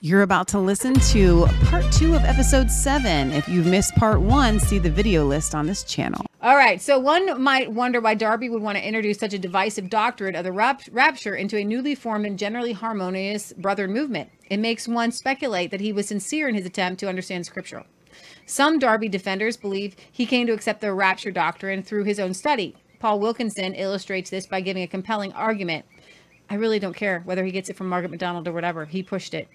You're about to listen to part two of episode seven. If you've missed part one, see the video list on this channel. All right, so one might wonder why Darby would want to introduce such a divisive doctrine of the rapture into a newly formed and generally harmonious Brethren movement. It makes one speculate that he was sincere in his attempt to understand Scripture. Some Darby defenders believe he came to accept the rapture doctrine through his own study. Paul Wilkinson illustrates this by giving a compelling argument. I really don't care whether he gets it from Margaret MacDonald or whatever. He pushed it.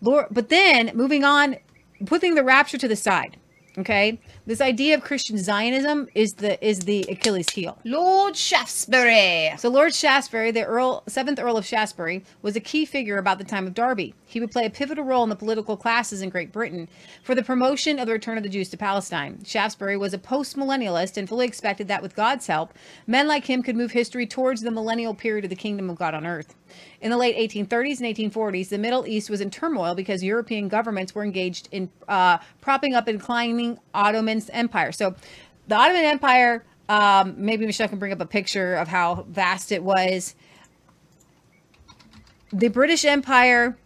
Lord, but then moving on, putting the rapture to the side. Okay, this idea of Christian Zionism is the is the Achilles heel. Lord Shaftesbury. So Lord Shaftesbury, the Earl seventh Earl of Shaftesbury, was a key figure about the time of Darby. He would play a pivotal role in the political classes in Great Britain for the promotion of the return of the Jews to Palestine. Shaftesbury was a post-millennialist and fully expected that with God's help, men like him could move history towards the millennial period of the kingdom of God on earth. In the late 1830s and 1840s, the Middle East was in turmoil because European governments were engaged in uh, propping up and climbing Ottoman Empire. So, the Ottoman Empire. Um, maybe Michelle can bring up a picture of how vast it was. The British Empire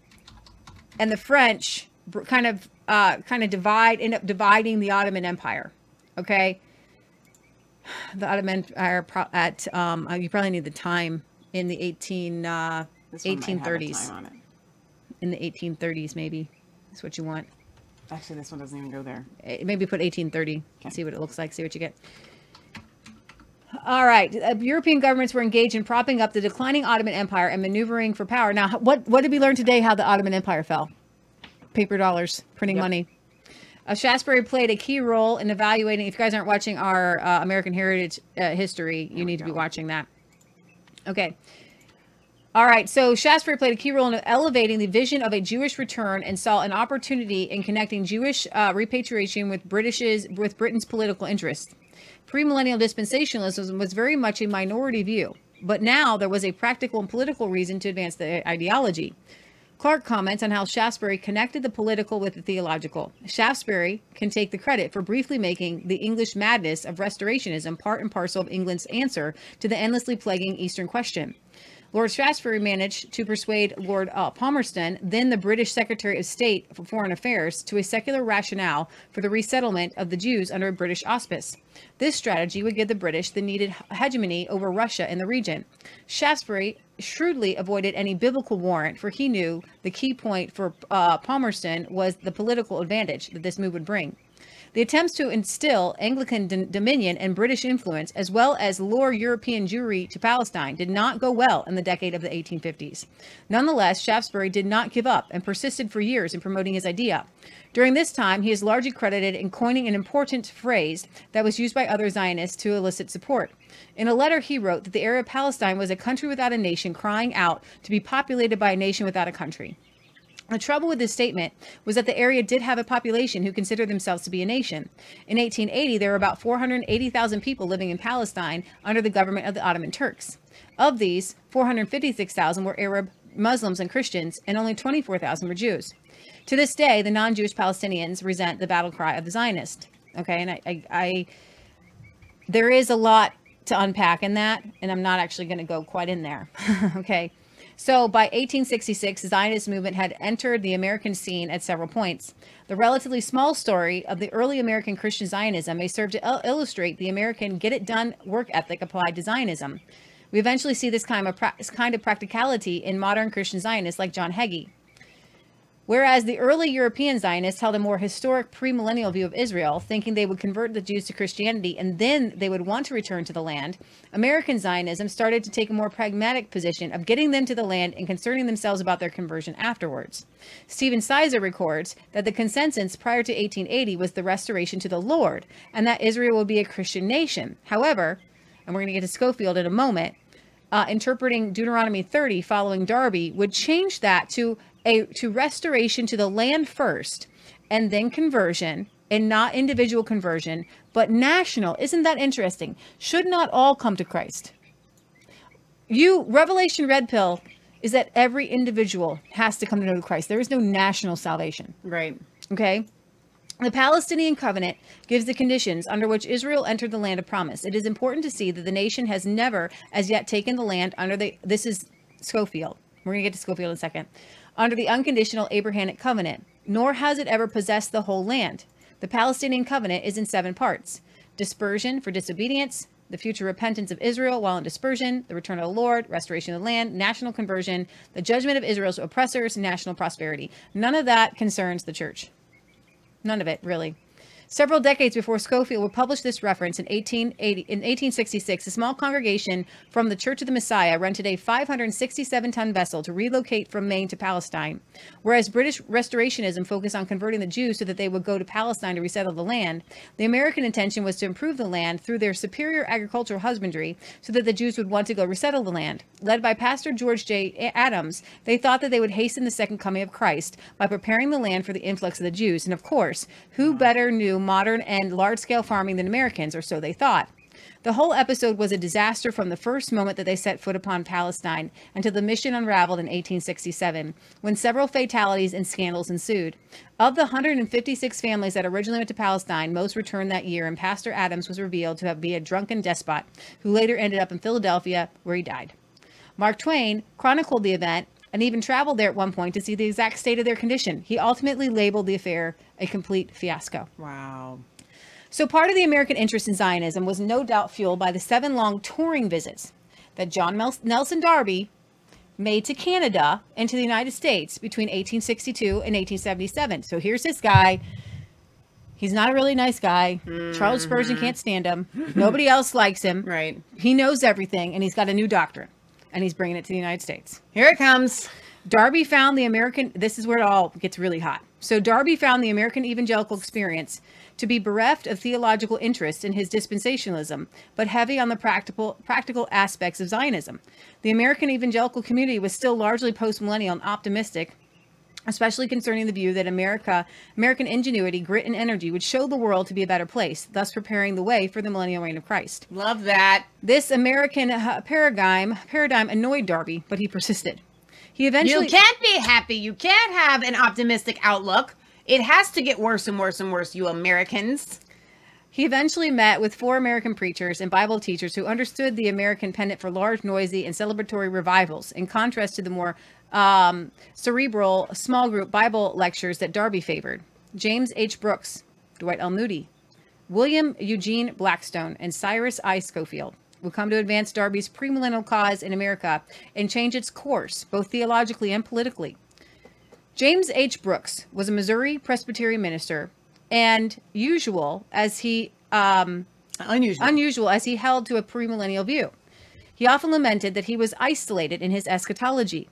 and the French kind of uh, kind of divide end up dividing the Ottoman Empire. Okay, the Ottoman Empire at um, you probably need the time in the 18 uh, 1830s. In the 1830s, maybe that's what you want. Actually, this one doesn't even go there. Eh, maybe put 1830. Okay. See what it looks like. See what you get. All right. Uh, European governments were engaged in propping up the declining Ottoman Empire and maneuvering for power. Now, what what did we learn today? How the Ottoman Empire fell? Paper dollars, printing yep. money. Uh, Shaftesbury played a key role in evaluating. If you guys aren't watching our uh, American Heritage uh, history, you need to be watching that. Okay. All right, so Shaftesbury played a key role in elevating the vision of a Jewish return and saw an opportunity in connecting Jewish uh, repatriation with British's with Britain's political interests. Premillennial dispensationalism was very much a minority view, but now there was a practical and political reason to advance the ideology. Clark comments on how Shaftesbury connected the political with the theological. Shaftesbury can take the credit for briefly making the English madness of restorationism part and parcel of England's answer to the endlessly plaguing Eastern question. Lord Shaftesbury managed to persuade Lord uh, Palmerston, then the British Secretary of State for Foreign Affairs, to a secular rationale for the resettlement of the Jews under a British auspice. This strategy would give the British the needed hegemony over Russia in the region. Shaftesbury shrewdly avoided any biblical warrant, for he knew the key point for uh, Palmerston was the political advantage that this move would bring. The attempts to instill Anglican d- dominion and British influence, as well as lure European Jewry to Palestine, did not go well in the decade of the 1850s. Nonetheless, Shaftesbury did not give up and persisted for years in promoting his idea. During this time, he is largely credited in coining an important phrase that was used by other Zionists to elicit support. In a letter, he wrote that the area of Palestine was a country without a nation crying out to be populated by a nation without a country. The trouble with this statement was that the area did have a population who considered themselves to be a nation. In 1880, there were about 480,000 people living in Palestine under the government of the Ottoman Turks. Of these, 456,000 were Arab Muslims and Christians, and only 24,000 were Jews. To this day, the non Jewish Palestinians resent the battle cry of the Zionist. Okay, and I, I, I there is a lot to unpack in that, and I'm not actually going to go quite in there. okay. So by 1866, the Zionist movement had entered the American scene at several points. The relatively small story of the early American Christian Zionism may serve to il- illustrate the American get it done work ethic applied to Zionism. We eventually see this kind of, pra- kind of practicality in modern Christian Zionists like John Hagee. Whereas the early European Zionists held a more historic premillennial view of Israel, thinking they would convert the Jews to Christianity and then they would want to return to the land, American Zionism started to take a more pragmatic position of getting them to the land and concerning themselves about their conversion afterwards. Stephen Sizer records that the consensus prior to 1880 was the restoration to the Lord and that Israel would be a Christian nation. However, and we're going to get to Scofield in a moment, uh, interpreting Deuteronomy 30 following Darby would change that to a to restoration to the land first and then conversion and not individual conversion but national. Isn't that interesting? Should not all come to christ? You revelation red pill is that every individual has to come to know christ. There is no national salvation. Right. Okay? The Palestinian covenant gives the conditions under which Israel entered the land of promise. It is important to see that the nation has never as yet taken the land under the this is Scofield. We're going to get to Scofield in a second under the unconditional Abrahamic covenant, nor has it ever possessed the whole land. The Palestinian covenant is in seven parts dispersion for disobedience, the future repentance of Israel while in dispersion, the return of the Lord, restoration of the land, national conversion, the judgment of Israel's oppressors, national prosperity. None of that concerns the church. None of it, really. Several decades before Scofield would publish this reference in 1880, in 1866, a small congregation from the Church of the Messiah rented a 567-ton vessel to relocate from Maine to Palestine. Whereas British Restorationism focused on converting the Jews so that they would go to Palestine to resettle the land, the American intention was to improve the land through their superior agricultural husbandry so that the Jews would want to go resettle the land. Led by Pastor George J. Adams, they thought that they would hasten the second coming of Christ by preparing the land for the influx of the Jews. And of course, who better knew modern and large scale farming than Americans, or so they thought. The whole episode was a disaster from the first moment that they set foot upon Palestine until the mission unraveled in 1867, when several fatalities and scandals ensued. Of the 156 families that originally went to Palestine, most returned that year, and Pastor Adams was revealed to have been a drunken despot who later ended up in Philadelphia, where he died. Mark Twain chronicled the event and even traveled there at one point to see the exact state of their condition. He ultimately labeled the affair a complete fiasco. Wow. So, part of the American interest in Zionism was no doubt fueled by the seven long touring visits that John Mel- Nelson Darby made to Canada and to the United States between 1862 and 1877. So, here's this guy. He's not a really nice guy. Charles Spurgeon mm-hmm. can't stand him. Nobody else likes him. Right. He knows everything, and he's got a new doctrine, and he's bringing it to the United States. Here it comes. Darby found the American, this is where it all gets really hot. So, Darby found the American evangelical experience to be bereft of theological interest in his dispensationalism, but heavy on the practical, practical aspects of Zionism. The American evangelical community was still largely postmillennial and optimistic, especially concerning the view that America, American ingenuity, grit, and energy would show the world to be a better place, thus preparing the way for the millennial reign of Christ. Love that. This American uh, paradigm paradigm annoyed Darby, but he persisted. He eventually You can't be happy. You can't have an optimistic outlook. It has to get worse and worse and worse, you Americans. He eventually met with four American preachers and Bible teachers who understood the American pendant for large, noisy, and celebratory revivals, in contrast to the more um, cerebral, small group Bible lectures that Darby favored. James H. Brooks, Dwight L. Moody, William Eugene Blackstone, and Cyrus I. Scofield will come to advance Darby's premillennial cause in America and change its course, both theologically and politically. James H. Brooks was a Missouri Presbyterian minister and usual as he um, Unusual. unusual as he held to a premillennial view. He often lamented that he was isolated in his eschatology.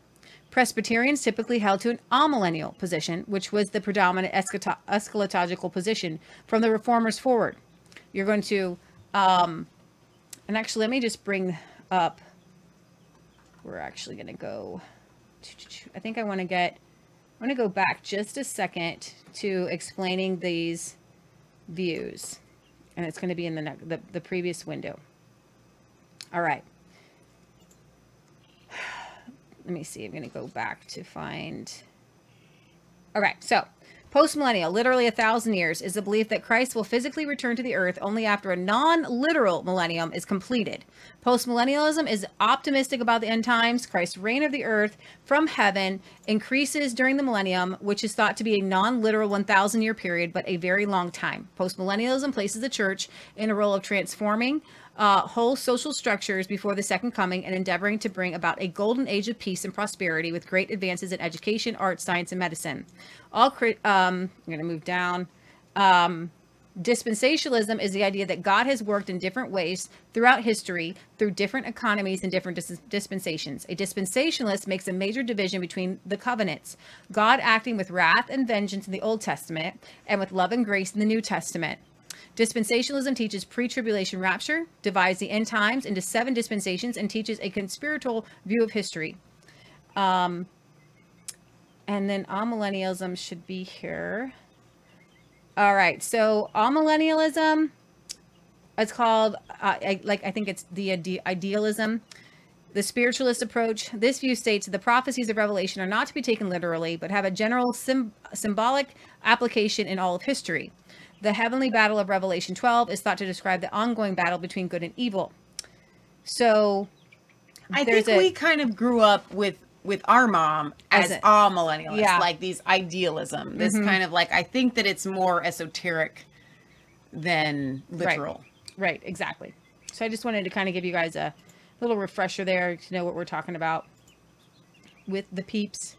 Presbyterians typically held to an amillennial position, which was the predominant eschato- eschatological position from the reformers forward. You're going to, um, and actually, let me just bring up. We're actually going to go. I think I want to get. I want to go back just a second to explaining these views, and it's going to be in the, the the previous window. All right. Let me see. I'm going to go back to find. All right. So, postmillennial, literally a thousand years, is the belief that Christ will physically return to the earth only after a non literal millennium is completed. Postmillennialism is optimistic about the end times. Christ's reign of the earth from heaven increases during the millennium, which is thought to be a non literal 1,000 year period, but a very long time. Postmillennialism places the church in a role of transforming uh, whole social structures before the second coming and endeavoring to bring about a golden age of peace and prosperity with great advances in education, art, science, and medicine. All cri- um, I'm going to move down. Um, dispensationalism is the idea that God has worked in different ways throughout history through different economies and different dis- dispensations. A dispensationalist makes a major division between the covenants God acting with wrath and vengeance in the Old Testament and with love and grace in the New Testament. Dispensationalism teaches pre tribulation rapture, divides the end times into seven dispensations, and teaches a conspiratorial view of history. Um, and then amillennialism should be here. All right, so amillennialism, it's called, uh, I, like, I think it's the ide- idealism. The spiritualist approach. This view states that the prophecies of Revelation are not to be taken literally, but have a general sym- symbolic application in all of history. The heavenly battle of Revelation 12 is thought to describe the ongoing battle between good and evil. So I think a- we kind of grew up with with our mom As as, a- all millennialists, Yeah. like these idealism. This Mhm. kind of like I think that it's more esoteric than literal. Right, exactly. So I just wanted to kind of give you guys a little refresher there to know what we're talking about with the peeps.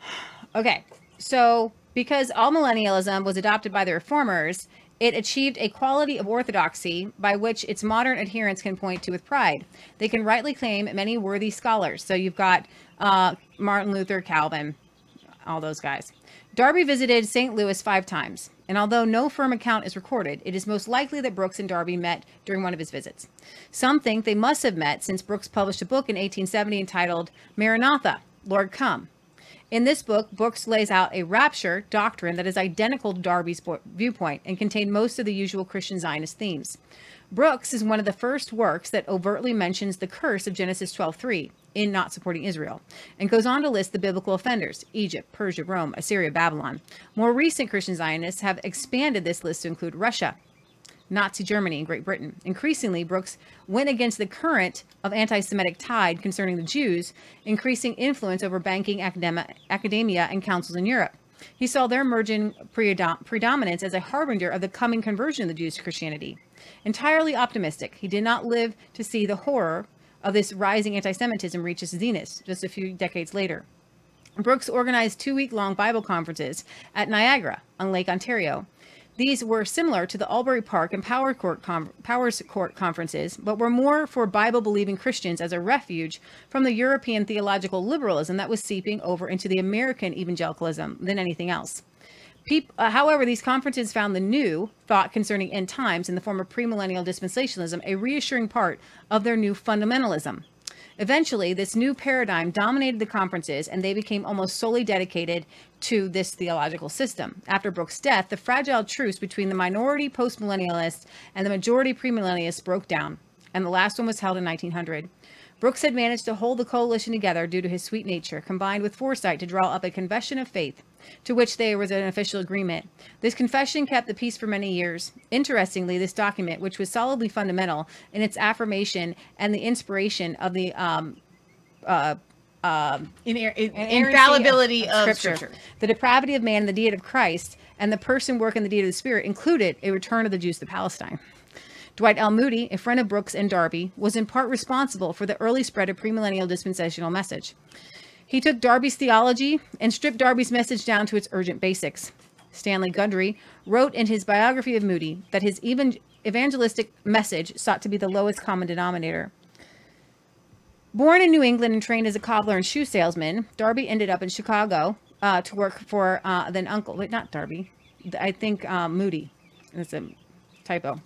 Okay, so because all millennialism was adopted by the reformers, it achieved a quality of orthodoxy by which its modern adherents can point to with pride. They can rightly claim many worthy scholars. So you've got uh, Martin Luther, Calvin, all those guys. Darby visited St. Louis five times, and although no firm account is recorded, it is most likely that Brooks and Darby met during one of his visits. Some think they must have met since Brooks published a book in 1870 entitled Maranatha, Lord Come. In this book, Brooks lays out a rapture doctrine that is identical to Darby's po- viewpoint and contained most of the usual Christian Zionist themes. Brooks is one of the first works that overtly mentions the curse of Genesis 12:3 in not supporting Israel, and goes on to list the biblical offenders: Egypt, Persia, Rome, Assyria, Babylon. More recent Christian Zionists have expanded this list to include Russia, Nazi Germany and Great Britain. Increasingly, Brooks went against the current of anti Semitic tide concerning the Jews, increasing influence over banking, academi- academia, and councils in Europe. He saw their emerging predominance as a harbinger of the coming conversion of the Jews to Christianity. Entirely optimistic, he did not live to see the horror of this rising anti Semitism reach its zenith just a few decades later. Brooks organized two week long Bible conferences at Niagara on Lake Ontario. These were similar to the Albury Park and Power Court Powers Court conferences, but were more for Bible believing Christians as a refuge from the European theological liberalism that was seeping over into the American evangelicalism than anything else. Uh, however, these conferences found the new thought concerning end times in the form of premillennial dispensationalism a reassuring part of their new fundamentalism. Eventually, this new paradigm dominated the conferences, and they became almost solely dedicated to this theological system. After Brooks' death, the fragile truce between the minority postmillennialists and the majority premillennialists broke down, and the last one was held in 1900. Brooks had managed to hold the coalition together due to his sweet nature, combined with foresight to draw up a confession of faith, to which there was an official agreement. This confession kept the peace for many years. Interestingly, this document, which was solidly fundamental in its affirmation and the inspiration of the um, uh, um, In, in, inerrancy infallibility of, scripture. the depravity of man, and the deity of Christ, and the person, work, and the deity of the Spirit included a return of the Jews to Palestine. Dwight L. Moody, a friend of Brooks and Darby, was in part responsible for the early spread of premillennial dispensational message. He took Darby's theology and stripped Darby's message down to its urgent basics. Stanley Gundry wrote in his biography of Moody that his evangelistic message sought to be the lowest common denominator. Born in New England and trained as a cobbler and shoe salesman, Darby ended up in Chicago uh, to work for uh, then uncle. Wait, not Darby. I think um, Moody. That's a typo.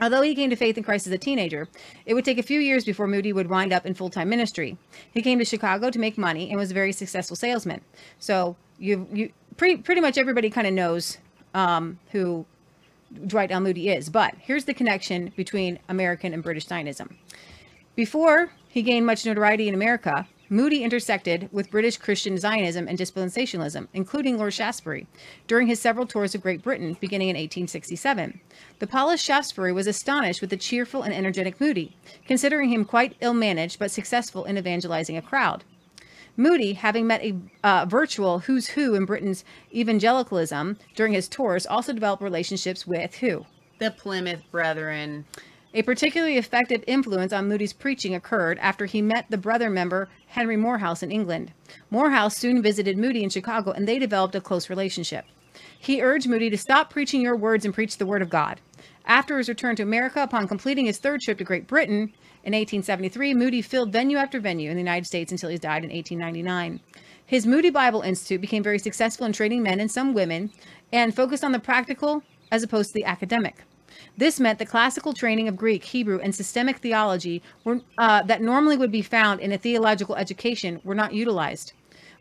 Although he came to faith in Christ as a teenager, it would take a few years before Moody would wind up in full time ministry. He came to Chicago to make money and was a very successful salesman. So you you pretty pretty much everybody kind of knows um, who Dwight L. Moody is. But here's the connection between American and British Zionism. Before he gained much notoriety in America, Moody intersected with British Christian Zionism and dispensationalism, including Lord Shaftesbury, during his several tours of Great Britain beginning in 1867. The polished Shaftesbury was astonished with the cheerful and energetic Moody, considering him quite ill managed but successful in evangelizing a crowd. Moody, having met a uh, virtual who's who in Britain's evangelicalism during his tours, also developed relationships with who? The Plymouth Brethren. A particularly effective influence on Moody's preaching occurred after he met the brother member Henry Moorhouse in England. Moorhouse soon visited Moody in Chicago and they developed a close relationship. He urged Moody to stop preaching your words and preach the word of God. After his return to America, upon completing his third trip to Great Britain in 1873, Moody filled venue after venue in the United States until he died in 1899. His Moody Bible Institute became very successful in training men and some women and focused on the practical as opposed to the academic. This meant the classical training of Greek, Hebrew, and systemic theology were, uh, that normally would be found in a theological education were not utilized.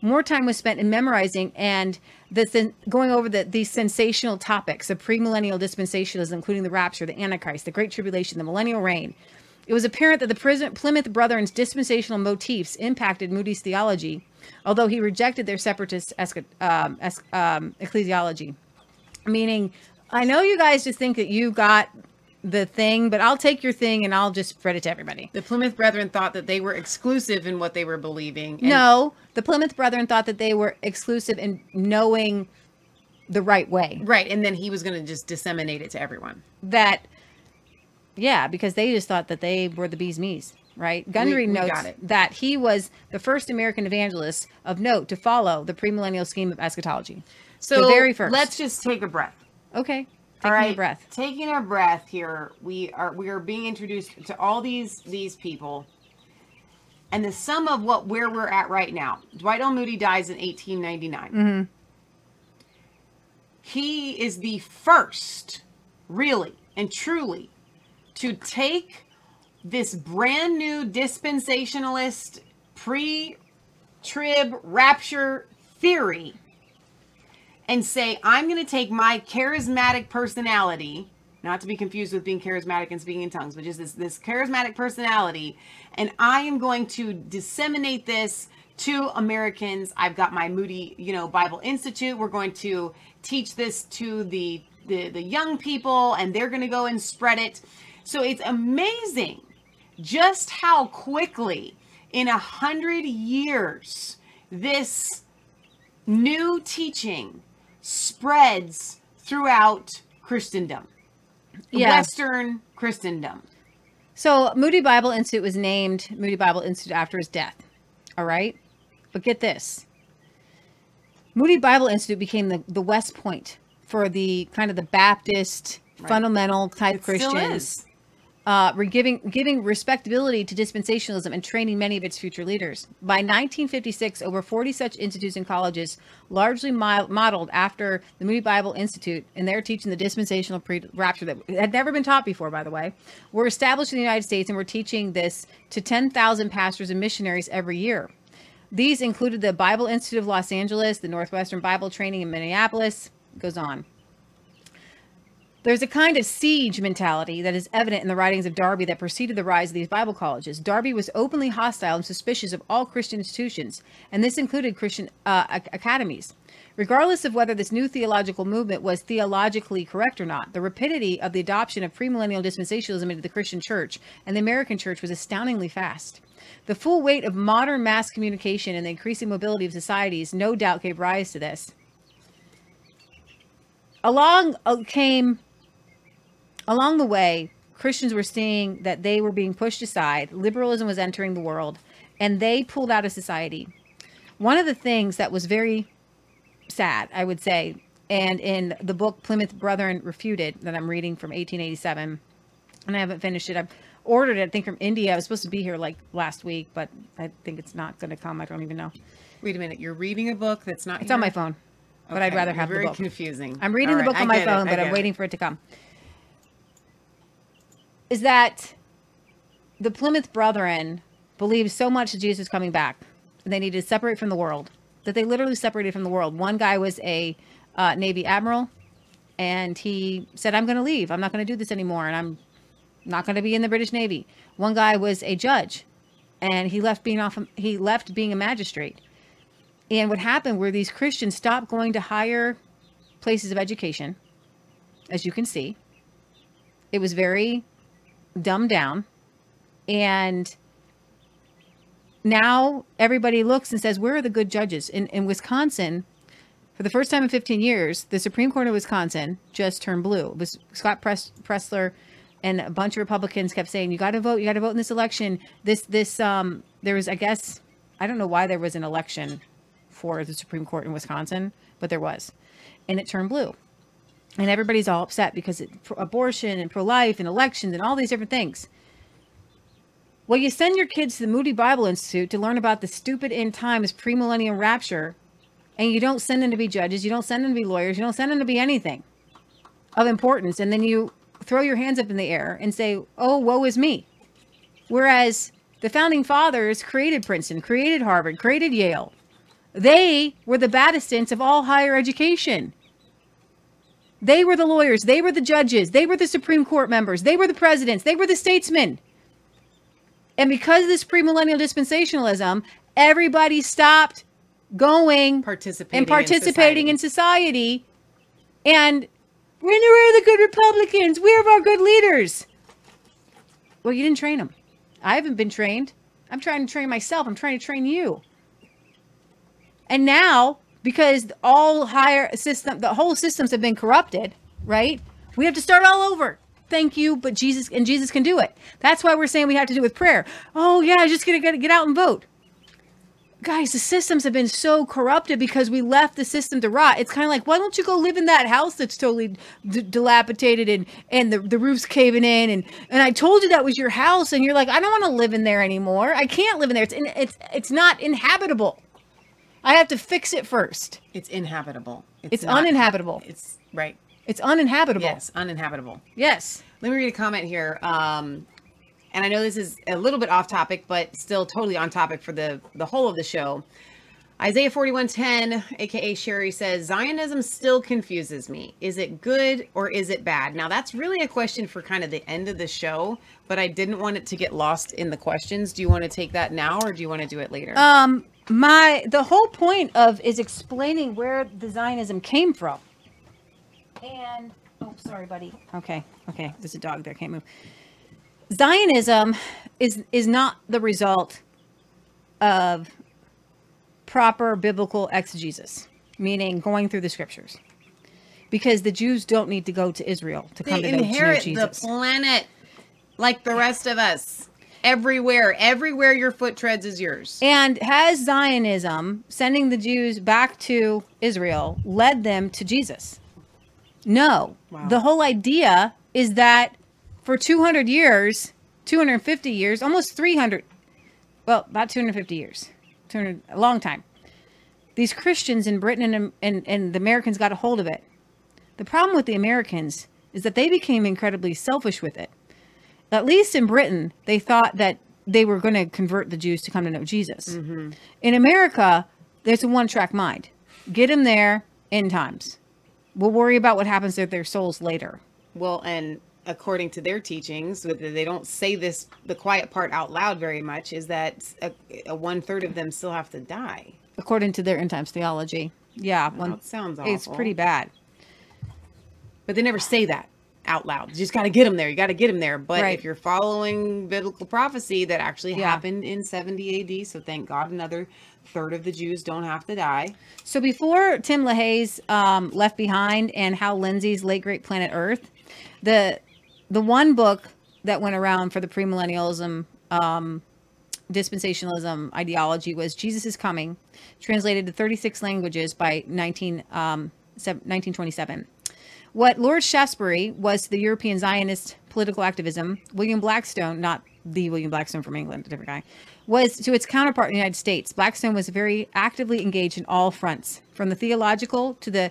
More time was spent in memorizing and the, going over the, these sensational topics of premillennial dispensationalism, including the rapture, the Antichrist, the Great Tribulation, the millennial reign. It was apparent that the Plymouth Brethren's dispensational motifs impacted Moody's theology, although he rejected their separatist um, um, ecclesiology meaning I know you guys just think that you got the thing, but I'll take your thing and I'll just spread it to everybody. The Plymouth Brethren thought that they were exclusive in what they were believing. and- no, the Plymouth Brethren thought that they were exclusive in knowing the right way. Right. And then he was going to just disseminate it to everyone. That, yeah, because they just thought that they were the bee's knees, right? Gundry we notes that he was the first American evangelist of note to follow the premillennial scheme of eschatology. So the very first. let's just take a breath. Okay. Taking right, a breath. Taking a breath here. We are we are being introduced to all these these people, and the sum of what where we're at right now. Dwight L. Moody dies in 1899. Mm-hmm. He is the first, really and truly, to take this brand new dispensationalist pre-trib rapture theory and say, I'm going to take my charismatic personality, not to be confused with being charismatic and speaking in tongues, but just this, this charismatic personality, and I am going to disseminate this to Americans. I've got my Moody, you know, Bible Institute. We're going to teach this to the the, the young people, and they're going to go and spread it. So it's amazing just how quickly in a hundred years this new teaching spreads throughout Christendom, Yeah. Western Christendom. So Moody Bible Institute was named Moody Bible Institute after his death. All right. But get this. Moody Bible Institute became the, the West Point for the kind of the Baptist fundamental type It Christians. Uh, giving giving respectability to dispensationalism and training many of its future leaders. By 1956, over 40 such institutes and colleges, largely modeled after the Moody Bible Institute, and they're teaching the dispensational pre-rapture that had never been taught before, by the way, were established in the United States and were teaching this to 10,000 pastors and missionaries every year. These included the Bible Institute of Los Angeles, the Northwestern Bible Training in Minneapolis. Goes on. There's a kind of siege mentality that is evident in the writings of Darby that preceded the rise of these Bible colleges. Darby was openly hostile and suspicious of all Christian institutions, and this included Christian uh, academies. Regardless of whether this new theological movement was theologically correct or not, the rapidity of the adoption of premillennial dispensationalism into the Christian church and the American church was astoundingly fast. The full weight of modern mass communication and the increasing mobility of societies no doubt gave rise to this. Along uh, came along the way, Christians were seeing that they were being pushed aside. Liberalism was entering the world, and they pulled out of society. One of the things that was very sad, I would say, and in the book Plymouth Brethren Refuted that I'm reading from 1887, and I haven't finished it. I've ordered it, I think, from India. I was supposed to be here like last week, but I think it's not going to come. I don't even know. Wait a minute, you're reading a book that's not. It's on my phone, but I'd rather have very the book. Very confusing. I'm reading All the right, book I on my get it, phone, but I'm waiting it. for it to come. Is that the Plymouth Brethren believed so much that Jesus was coming back, and they needed to separate from the world, that they literally separated from the world. One guy was a uh, Navy admiral, and he said, "I'm going to leave. I'm not going to do this anymore, and I'm not going to be in the British Navy." One guy was a judge, and he left being off. He left being a magistrate. And what happened were these Christians stopped going to higher places of education, as you can see. It was very dumbed down. And now everybody looks and says, Where are the good judges? In, in Wisconsin, for the first time in 15 years, the Supreme Court of Wisconsin just turned blue. It was Scott Press, Presler and a bunch of Republicans kept saying, "You got to vote. You got to vote in this election." This, this, um, there was, I guess, I don't know why there was an election for the Supreme Court in Wisconsin, but there was, and it turned blue, and everybody's all upset because it, abortion and pro-life and elections and all these different things. Well, you send your kids to the Moody Bible Institute to learn about the stupid end times premillennial rapture, and you don't send them to be judges, you don't send them to be lawyers, you don't send them to be anything of importance, and then you throw your hands up in the air and say, "Oh, woe is me." Whereas the founding fathers created Princeton, created Harvard, created Yale. They were the Battistants of all higher education. They were the lawyers, they were the judges, they were the Supreme Court members, they were the presidents, they were the statesmen. And because of this premillennial dispensationalism, everybody stopped going participating and participating in society. And Where are the good Republicans? Where are our good leaders? Well, you didn't train them. I haven't been trained. I'm trying to train myself. I'm trying to train you. And now, because all higher system, the whole systems have been corrupted, right? We have to start all over. Thank you, but Jesus and Jesus can do it. That's why we're saying we have to do it with prayer. Oh yeah, just gonna get, get out and vote. Guys, the systems have been so corrupted because we left the system to rot. It's kind of like, why don't you go live in that house that's totally d- dilapidated and and the, the roof's caving in and and I told you that was your house and you're like, I don't want to live in there anymore. I can't live in there. It's in, it's it's not inhabitable. I have to fix it first. It's inhabitable. It's not- uninhabitable. It's right. It's uninhabitable. Yes, uninhabitable. Yes. Let me read a comment here. Um, and I know this is a little bit off topic, but still totally on topic for the the whole of the show. Isaiah 41:10, aka Sherry says, Zionism still confuses me. Is it good or is it bad? Now that's really a question for kind of the end of the show, but I didn't want it to get lost in the questions. Do you want to take that now or do you want to do it later? Um, my the whole point of is explaining where the Zionism came from. And oh, sorry, buddy. Okay, okay. There's a dog there. Can't move. Zionism is is not the result of proper biblical exegesis, meaning going through the scriptures, because the Jews don't need to go to Israel to come to know, to know inherit the planet like the rest of us. Everywhere, everywhere your foot treads is yours. And has Zionism, sending the Jews back to Israel, led them to Jesus? No. Wow. The whole idea is that for 200 years, 250 years, almost 300, well, about 250 years, 200, a long time, these Christians in Britain and, and, and the Americans got a hold of it. The problem with the Americans is that they became incredibly selfish with it at least in Britain, they thought that they were going to convert the Jews to come to know Jesus. Mm-hmm. In America, there's a one track mind get them there in times. We'll worry about what happens to their souls later. Well, and according to their teachings, they don't say this, the quiet part out loud very much, is that a, a one third of them still have to die. According to their end times theology. Yeah. one- it sounds awful. It's pretty bad. But they never say that out loud. You just got to get them there. You got to get them there. But Right. if you're following biblical prophecy, that actually Yeah. happened in 70 AD. So thank God another third of the Jews don't have to die. So before Tim LaHaye's um, Left Behind and Hal Lindsey's Late Great Planet Earth, the the one book that went around for the premillennialism um, dispensationalism ideology was Jesus is Coming, translated to 36 languages by 19, um, 1927. What Lord Shaftesbury was to the European Zionist political activism, William Blackstone, not the William Blackstone from England, a different guy, was to its counterpart in the United States. Blackstone was very actively engaged in all fronts, from the theological to the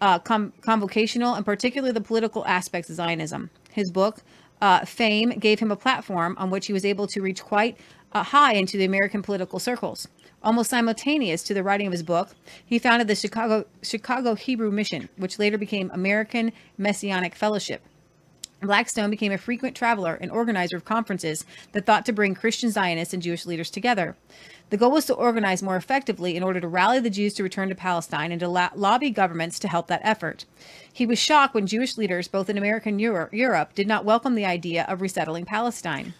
uh, com- convocational and particularly the political aspects of Zionism. His book, uh, Fame, gave him a platform on which he was able to reach quite uh, high into the American political circles. Almost simultaneous to the writing of his book, he founded the Chicago Chicago Hebrew Mission, which later became American Messianic Fellowship. Blackstone became a frequent traveler and organizer of conferences that thought to bring Christian Zionists and Jewish leaders together. The goal was to organize more effectively in order to rally the Jews to return to Palestine and to lo- lobby governments to help that effort. He was shocked when Jewish leaders, both in America and Euro- Europe, did not welcome the idea of resettling Palestine.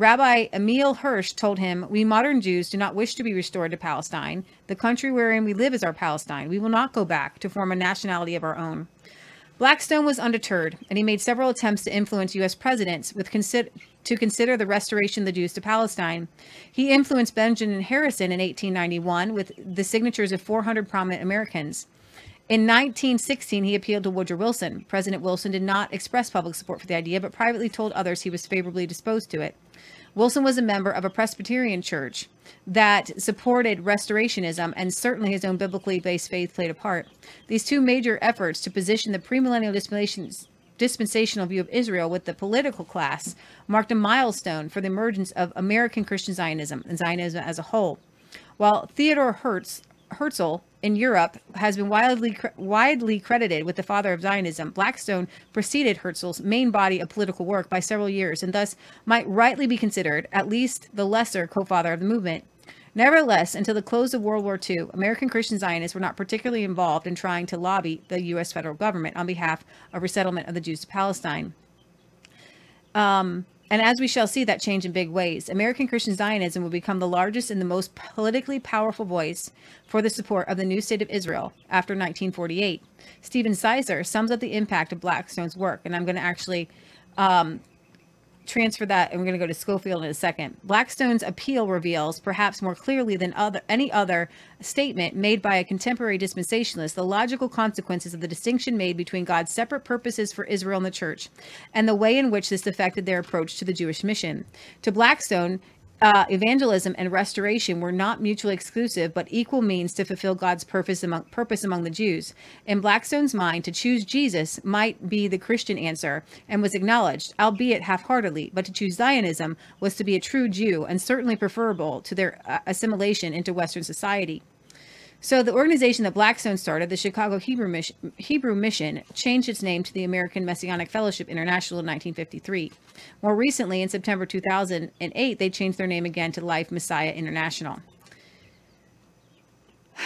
Rabbi Emil Hirsch told him, We modern Jews do not wish to be restored to Palestine. The country wherein we live is our Palestine. We will not go back to form a nationality of our own. Blackstone was undeterred, and he made several attempts to influence U.S. presidents with to consider the restoration of the Jews to Palestine. He influenced Benjamin Harrison in 1891 with the signatures of 400 prominent Americans. In 1916, he appealed to Woodrow Wilson. President Wilson did not express public support for the idea, but privately told others he was favorably disposed to it. Wilson was a member of a Presbyterian church that supported restorationism, and certainly his own biblically based faith played a part. These two major efforts to position the premillennial dispensational view of Israel with the political class marked a milestone for the emergence of American Christian Zionism and Zionism as a whole. While Theodore Hertz, Herzl in Europe has been widely widely credited with the father of Zionism, Blackstone preceded Herzl's main body of political work by several years and thus might rightly be considered at least the lesser co-father of the movement. Nevertheless, until the close of World War II, American Christian Zionists were not particularly involved in trying to lobby the U.S. federal government on behalf of resettlement of the Jews to Palestine. Um, and as we shall see that change in big ways, American Christian Zionism will become the largest and the most politically powerful voice for the support of the new state of Israel after 1948. Stephen Sizer sums up the impact of Blackstone's work, and I'm going to actually um, transfer that, and we're going to go to Scofield in a second. Blackstone's appeal reveals, perhaps more clearly than other any other statement made by a contemporary dispensationalist, the logical consequences of the distinction made between God's separate purposes for Israel and the church, and the way in which this affected their approach to the Jewish mission. To Blackstone, uh, evangelism and restoration were not mutually exclusive, but equal means to fulfill God's purpose among, purpose among the Jews. In Blackstone's mind, to choose Jesus might be the Christian answer and was acknowledged, albeit half heartedly, but to choose Zionism was to be a true Jew and certainly preferable to their uh, assimilation into Western society. So the organization that Blackstone started, the Chicago Hebrew Mission, Hebrew Mission, changed its name to the American Messianic Fellowship International in 1953. More recently, in September 2008, they changed their name again to Life Messiah International.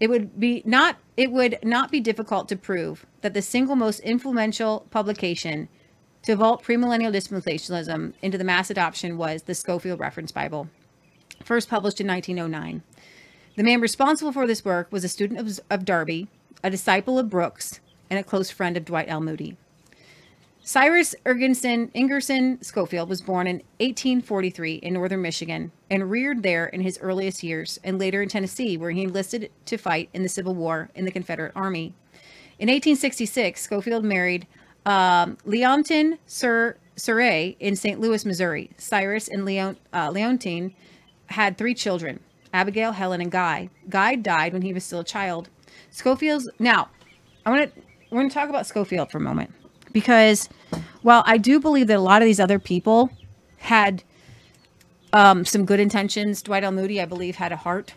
It would be not it would not be difficult to prove that the single most influential publication to vault premillennial dispensationalism into the mass adoption was the Scofield Reference Bible, first published in 1909. The man responsible for this work was a student of, of Darby, a disciple of Brooks, and a close friend of Dwight L. Moody. Cyrus Ergenson Ingerson Scofield was born in 1843 in northern Michigan and reared there in his earliest years and later in Tennessee, where he enlisted to fight in the Civil War in the Confederate Army. In 1866, Scofield married um, Leontine Sur Surrey in St. Louis, Missouri. Cyrus and Leon, uh, Leontine had three children Abigail, Helen, and Guy. Guy died when he was still a child. Scofield's. Now, I want to. We're going to talk about Scofield for a moment because while I do believe that a lot of these other people had um, some good intentions, Dwight L. Moody, I believe, had a heart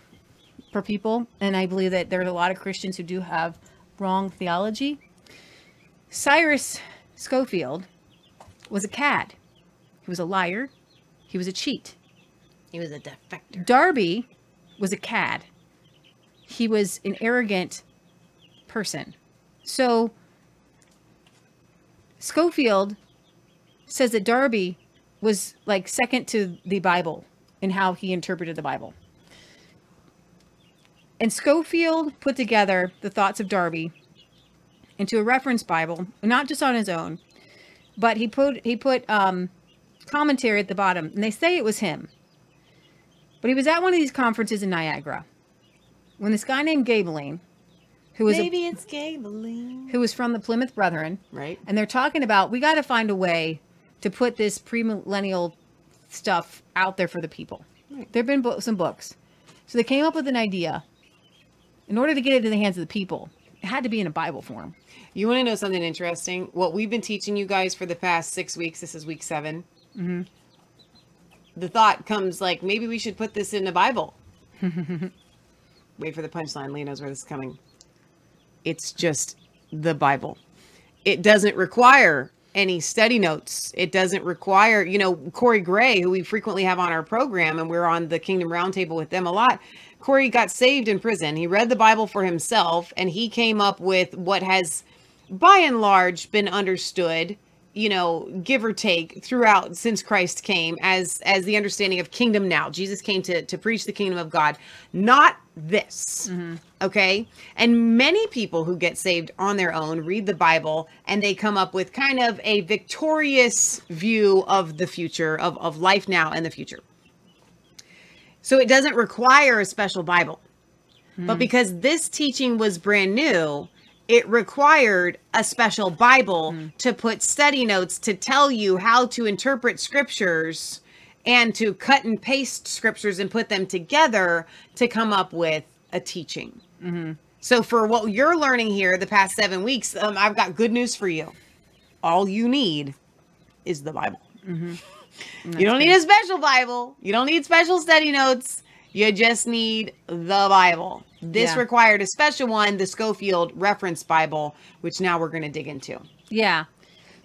for people, and I believe that there's a lot of Christians who do have wrong theology. Cyrus Scofield was a cad. He was a liar. He was a cheat. He was a defector. Darby was a cad. He was an arrogant person. So Scofield says that Darby was like second to the Bible in how he interpreted the Bible. And Scofield put together the thoughts of Darby into a reference Bible, not just on his own, but he put he put um, commentary at the bottom, and they say it was him. But he was at one of these conferences in Niagara when this guy named Gaebelein, who was a, Maybe it's Gaebelein. who was from the Plymouth Brethren, Right. and they're talking about we got to find a way to put this premillennial stuff out there for the people. There've been bo- some books, so they came up with an idea. In order to get it in the hands of the people, it had to be in a Bible form. You want to know something interesting? What we've been teaching you guys for the past six weeks, this is week 7 Mm-hmm. The thought comes like, maybe we should put this in the Bible. Wait for the punchline. Lee knows where this is coming. It's just the Bible. It doesn't require any study notes. It doesn't require, you know, Corey Gray, who we frequently have on our program, and we're on the Kingdom Roundtable with them a lot. Corey got saved in prison. He read the Bible for himself, and he came up with what has, by and large, been understood you know give or take throughout since christ came as as the understanding of kingdom now. Jesus came to to preach the kingdom of god. Not this mm-hmm. okay? And many people who get saved on their own read the bible and they come up with kind of a victorious view of the future of of life now and the future. So it doesn't require a special bible. But mm-hmm. because this teaching was brand new, it required a special Bible mm. to put study notes to tell you how to interpret scriptures and to cut and paste scriptures and put them together to come up with a teaching. Mm-hmm. So, for what you're learning here the past seven weeks, um, I've got good news for you. All you need is the Bible. Mm-hmm. You don't need a special Bible. You don't need special study notes. You just need the Bible. This Yeah. required a special one, the Scofield Reference Bible, which now we're going to dig into. Yeah.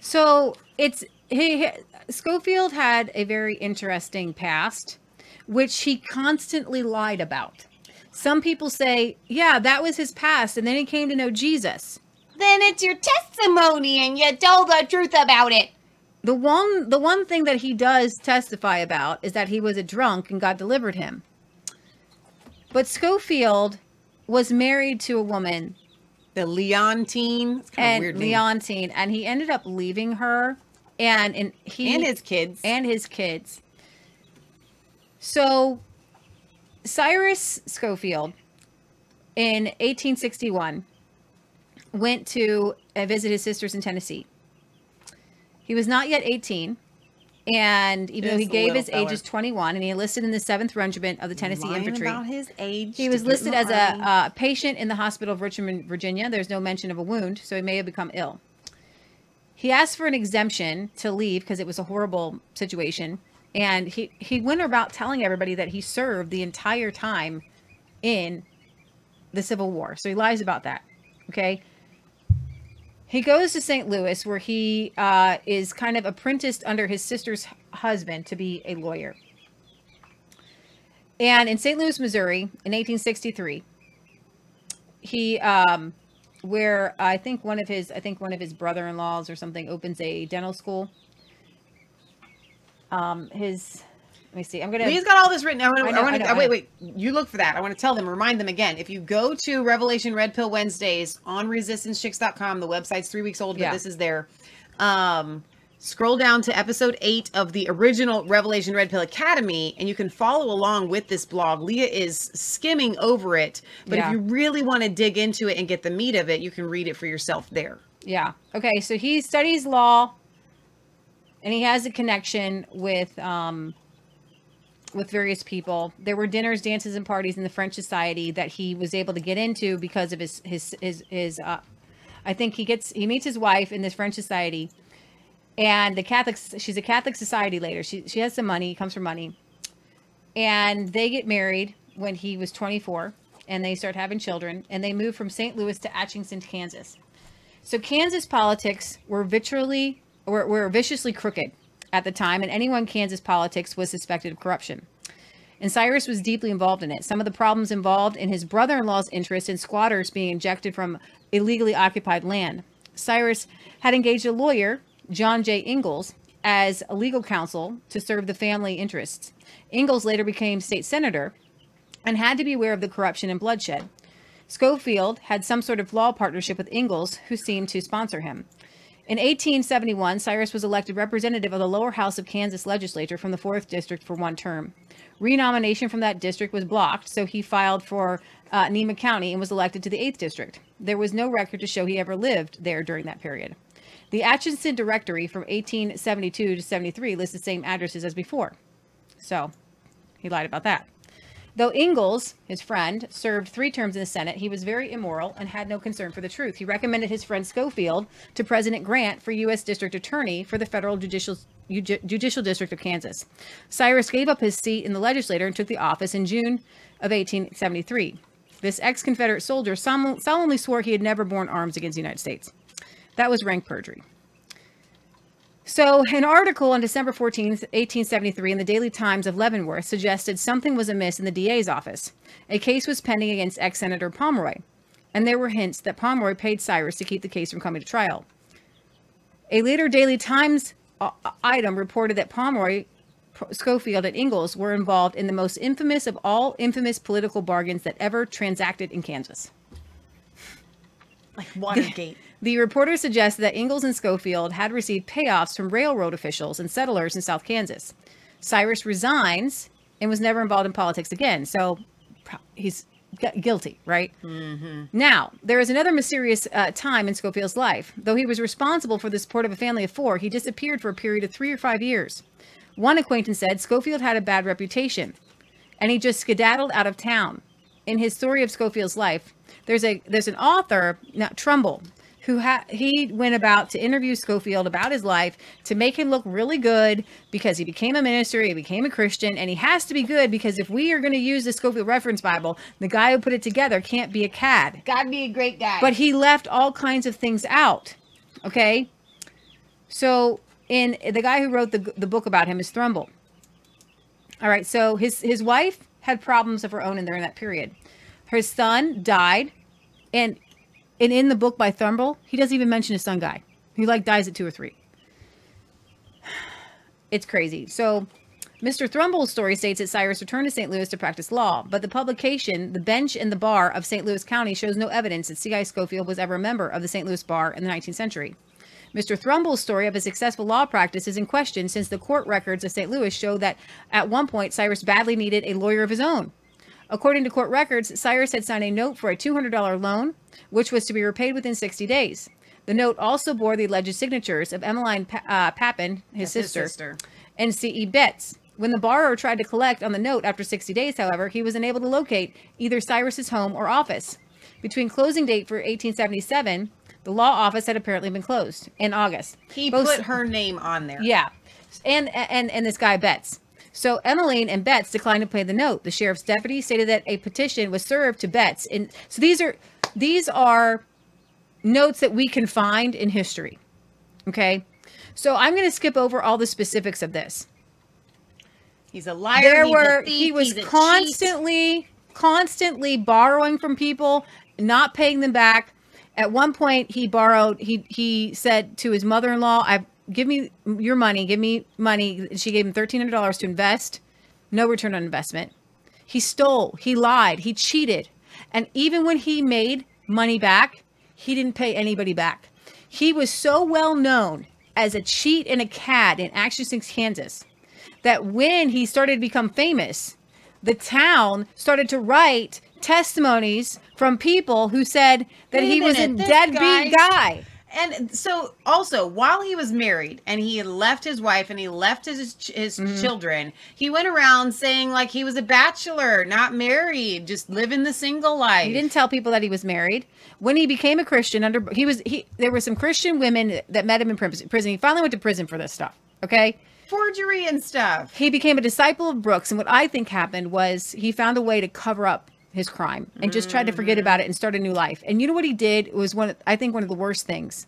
So it's he, he- Scofield had a very interesting past. which he constantly lied about. Some people say, yeah, that was his past, and then he came to know Jesus. Then it's your testimony and you tell the truth about it. The one the one thing that he does testify about is that he was a drunk and God delivered him. But Scofield was married to a woman The Leontine. It's kind of and. Leontine, and he ended up leaving her and and he and his kids. and his kids. So Cyrus Scofield in 1861 went to uh, visit his sisters in Tennessee. He was not yet 18, and even though he gave his age as 21, and he enlisted in the 7th Regiment of the Tennessee Lying Infantry. about his age. He was listed as a uh, patient in the hospital of Richmond, Virginia. There's no mention of a wound, so he may have become ill. He asked for an exemption to leave because it was a horrible situation, and he he went about telling everybody that he served the entire time in the Civil War. So he lies about that. Okay. He goes to St. Louis, where he uh, is kind of apprenticed under his sister's husband to be a lawyer. And in St. Louis, Missouri, in 1863, he, um, where I think one of his, I think one of his brother-in-laws or something opens a dental school. Um, his, let me see. I'm gonna. Lee's got all this written. I want I to. I want I know, to. Wait, wait. You look for that. I want to tell them. Remind them again. If you go to Revelation Red Pill Wednesdays on ResistanceChicks.com, the website's three weeks old, but Yeah. this is there. Um, scroll down to episode eight of the original Revelation Red Pill Academy, and you can follow along with this blog. Leah is skimming over it, but Yeah. if you really want to dig into it and get the meat of it, you can read it for yourself there. Yeah. Okay. So he studies law, and he has a connection with um, with various people. There were dinners, dances, and parties in the French society that he was able to get into because of his his his his. Uh, I think he gets he meets his wife in this French society, and the Catholics. She's a Catholic society later. She she has some money. Comes from money, and they get married when he was 24, and they start having children, and they move from St. Louis to Atchison, Kansas. So Kansas politics were vitrally were, were viciously crooked at the time, and anyone in Kansas politics was suspected of corruption. And Cyrus was deeply involved in it. Some of the problems involved in his brother-in-law's interest in squatters being injected from illegally occupied land. Cyrus had engaged a lawyer, John J. Ingalls, as a legal counsel to serve the family interests. Ingalls later became state senator and had to be aware of the corruption and bloodshed. Scofield had some sort of law partnership with Ingalls, who seemed to sponsor him. In 1871, Cyrus was elected representative of the lower house of Kansas legislature from the 4th district for one term. Renomination from that district was blocked, so he filed for uh, Nema County and was elected to the 8th district. There was no record to show he ever lived there during that period. The Atchison Directory from 1872 to 73 lists the same addresses as before. So he lied about that. Though Ingalls, his friend, served three terms in the Senate, he was very immoral and had no concern for the truth. He recommended his friend Scofield to President Grant for U.S. District Attorney for the Federal Judicial, Judicial District of Kansas. Cyrus gave up his seat in the legislature and took the office in June of 1873. This ex Confederate soldier solemnly swore he had never borne arms against the United States. That was rank perjury. So, an article on December 14, 1873, in the Daily Times of Leavenworth suggested something was amiss in the DA's office. A case was pending against ex Senator Pomeroy, and there were hints that Pomeroy paid Cyrus to keep the case from coming to trial. A later Daily Times uh, item reported that Pomeroy, Scofield, and Ingalls were involved in the most infamous of all infamous political bargains that ever transacted in Kansas. Like Watergate. The reporter suggested that Ingalls and Scofield had received payoffs from railroad officials and settlers in South Kansas. Cyrus resigns and was never involved in politics again. So he's guilty, right? Mm-hmm. Now, there is another mysterious uh, time in Scofield's life. Though he was responsible for the support of a family of four, he disappeared for a period of three or five years. One acquaintance said Scofield had a bad reputation and he just skedaddled out of town. In his story of Scofield's life, there's a there's an author, not Trumbull, who ha- he went about to interview Scofield about his life to make him look really good because he became a minister, he became a Christian, and he has to be good because if we are going to use the Scofield Reference Bible, the guy who put it together can't be a cad. Gotta be a great guy. But he left all kinds of things out. Okay. So, in the guy who wrote the, the book about him is Trumbull. All right. So his his wife had problems of her own in during that period. Her son died, and and in the book by Trumbull, he doesn't even mention his son Guy. He like dies at two or three. It's crazy. So Mr. Trumbull's story states that Cyrus returned to St. Louis to practice law, but the publication, The Bench and the Bar of St. Louis County, shows no evidence that C.I. Scofield was ever a member of the St. Louis Bar in the 19th century. Mr. Trumbull's story of a successful law practice is in question since the court records of St. Louis show that at one point Cyrus badly needed a lawyer of his own. According to court records, Cyrus had signed a note for a $200 loan, which was to be repaid within 60 days. The note also bore the alleged signatures of Emmeline pa- uh, Papin, his That's his sister, sister. and C.E. Betts. When the borrower tried to collect on the note after 60 days, however, he was unable to locate either Cyrus's home or office. Between closing date for 1877, the law office had apparently been closed in August. He Both- put her name on there. yeah, and and and this guy Betts. So Emmeline and Betts declined to pay the note. The sheriff's deputy stated that a petition was served to Betts, and so these are these are notes that we can find in history. Okay, so I'm going to skip over all the specifics of this. He's a liar. There were thief, he was constantly constantly borrowing from people, not paying them back. At one point, he borrowed. He he said to his mother-in-law, "I give me your money. Give me money." She gave him thirteen hundred dollars to invest. No return on investment. He stole. He lied. He cheated. And even when he made money back, he didn't pay anybody back. He was so well known as a cheat and a cad in Atchison, Kansas, that when he started to become famous, the town started to write testimonies from people who said that he was a minute, deadbeat guy- guy. And so, also, while he was married and he had left his wife and he left his his Mm-hmm. children, he went around saying like he was a bachelor, not married, just living the single life. He didn't tell people that he was married. When he became a Christian, under he was he there were some Christian women that met him in prison. Prison. He finally went to prison for this stuff. Okay. forgery and stuff. He became a disciple of Brooks, and what I think happened was he found a way to cover up his crime and just tried to forget about it and start a new life. And you know what he did It was one, of- I think, one of the worst things.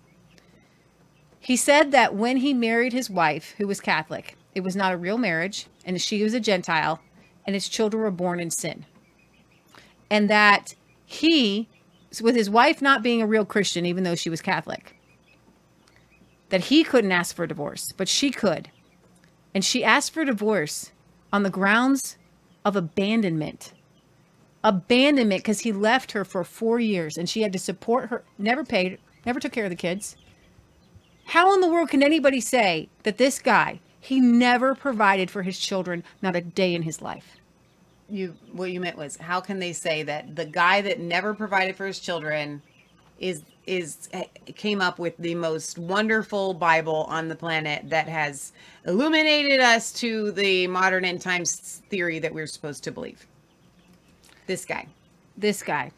He said that when he married his wife, who was Catholic, it was not a real marriage, and she was a Gentile, and his children were born in sin. And that he, with his wife not being a real Christian, even though she was Catholic, that he couldn't ask for a divorce, but she could and she asked for divorce on the grounds of abandonment. Abandonment because he left her for four years and she had to support her, never paid, never took care of the kids. How in the world can anybody say that this guy, he never provided for his children, not a day in his life? You what you meant was how can they say that the guy that never provided for his children is is came up with the most wonderful Bible on the planet that has illuminated us to the modern end times theory that we're supposed to believe. This guy. This guy,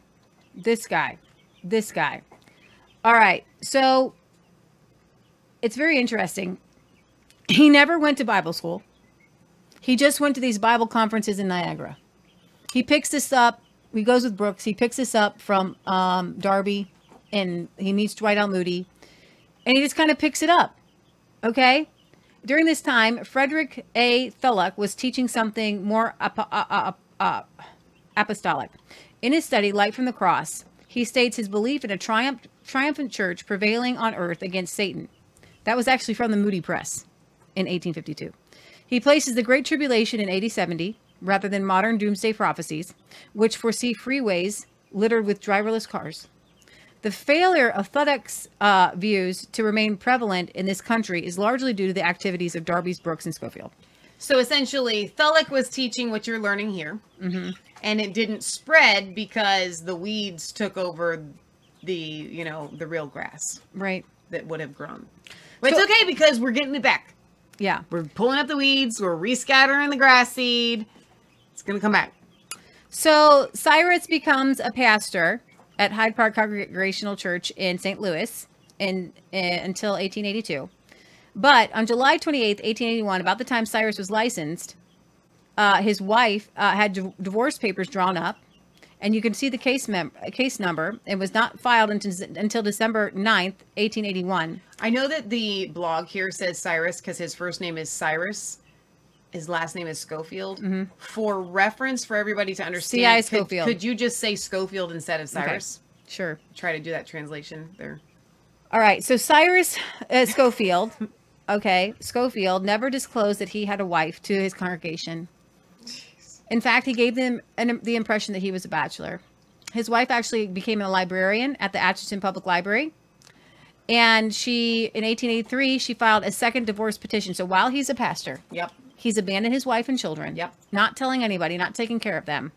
this guy, this guy. All right. So it's very interesting. He never went to Bible school. He just went to these Bible conferences in Niagara. He picks this up. He goes with Brooks. He picks this up from um, Darby and he meets Dwight L. Moody and he just kind of picks it up. Okay. During this time, Frederick A. Tholuck was teaching something more apostolic. In his study, Light from the Cross, he states his belief in a triumph, triumphant church prevailing on earth against Satan. That was actually from the Moody Press in 1852. He places the Great Tribulation in 8070 rather than modern doomsday prophecies, which foresee freeways littered with driverless cars. The failure of Tholuck's uh, views to remain prevalent in this country is largely due to the activities of Darby's, Brooks, and Scofield. So essentially, Tholuck was teaching what you're learning here, Mm-hmm. And it didn't spread because the weeds took over the, you know, the real grass Right. that would have grown. But So- it's okay because we're getting it back. Yeah. We're pulling up the weeds. We're rescattering the grass seed. It's gonna come back. So Cyrus becomes a pastor at Hyde Park Congregational Church in St. Louis in, eh, until 1882. But on July 28 1881, about the time Cyrus was licensed, uh, his wife uh, had di- divorce papers drawn up, and you can see the case mem- case number. It was not filed until, until December 9th, 1881. I know that the blog here says Cyrus because his first name is Cyrus. his last name is Scofield. For reference for everybody to understand, C.I. could- Scofield. Could, you just say Scofield instead of Cyrus? Sure. Try to do that translation there. All right. So Cyrus uh, Scofield, okay, Scofield never disclosed that he had a wife to his congregation. In fact, he gave them an, the impression that he was a bachelor. His wife actually became a librarian at the Atchison Public Library. And she, in 1883, she filed a second divorce petition. So while he's a pastor, Yep. he's abandoned his wife and children. Yep. Not telling anybody, not taking care of them.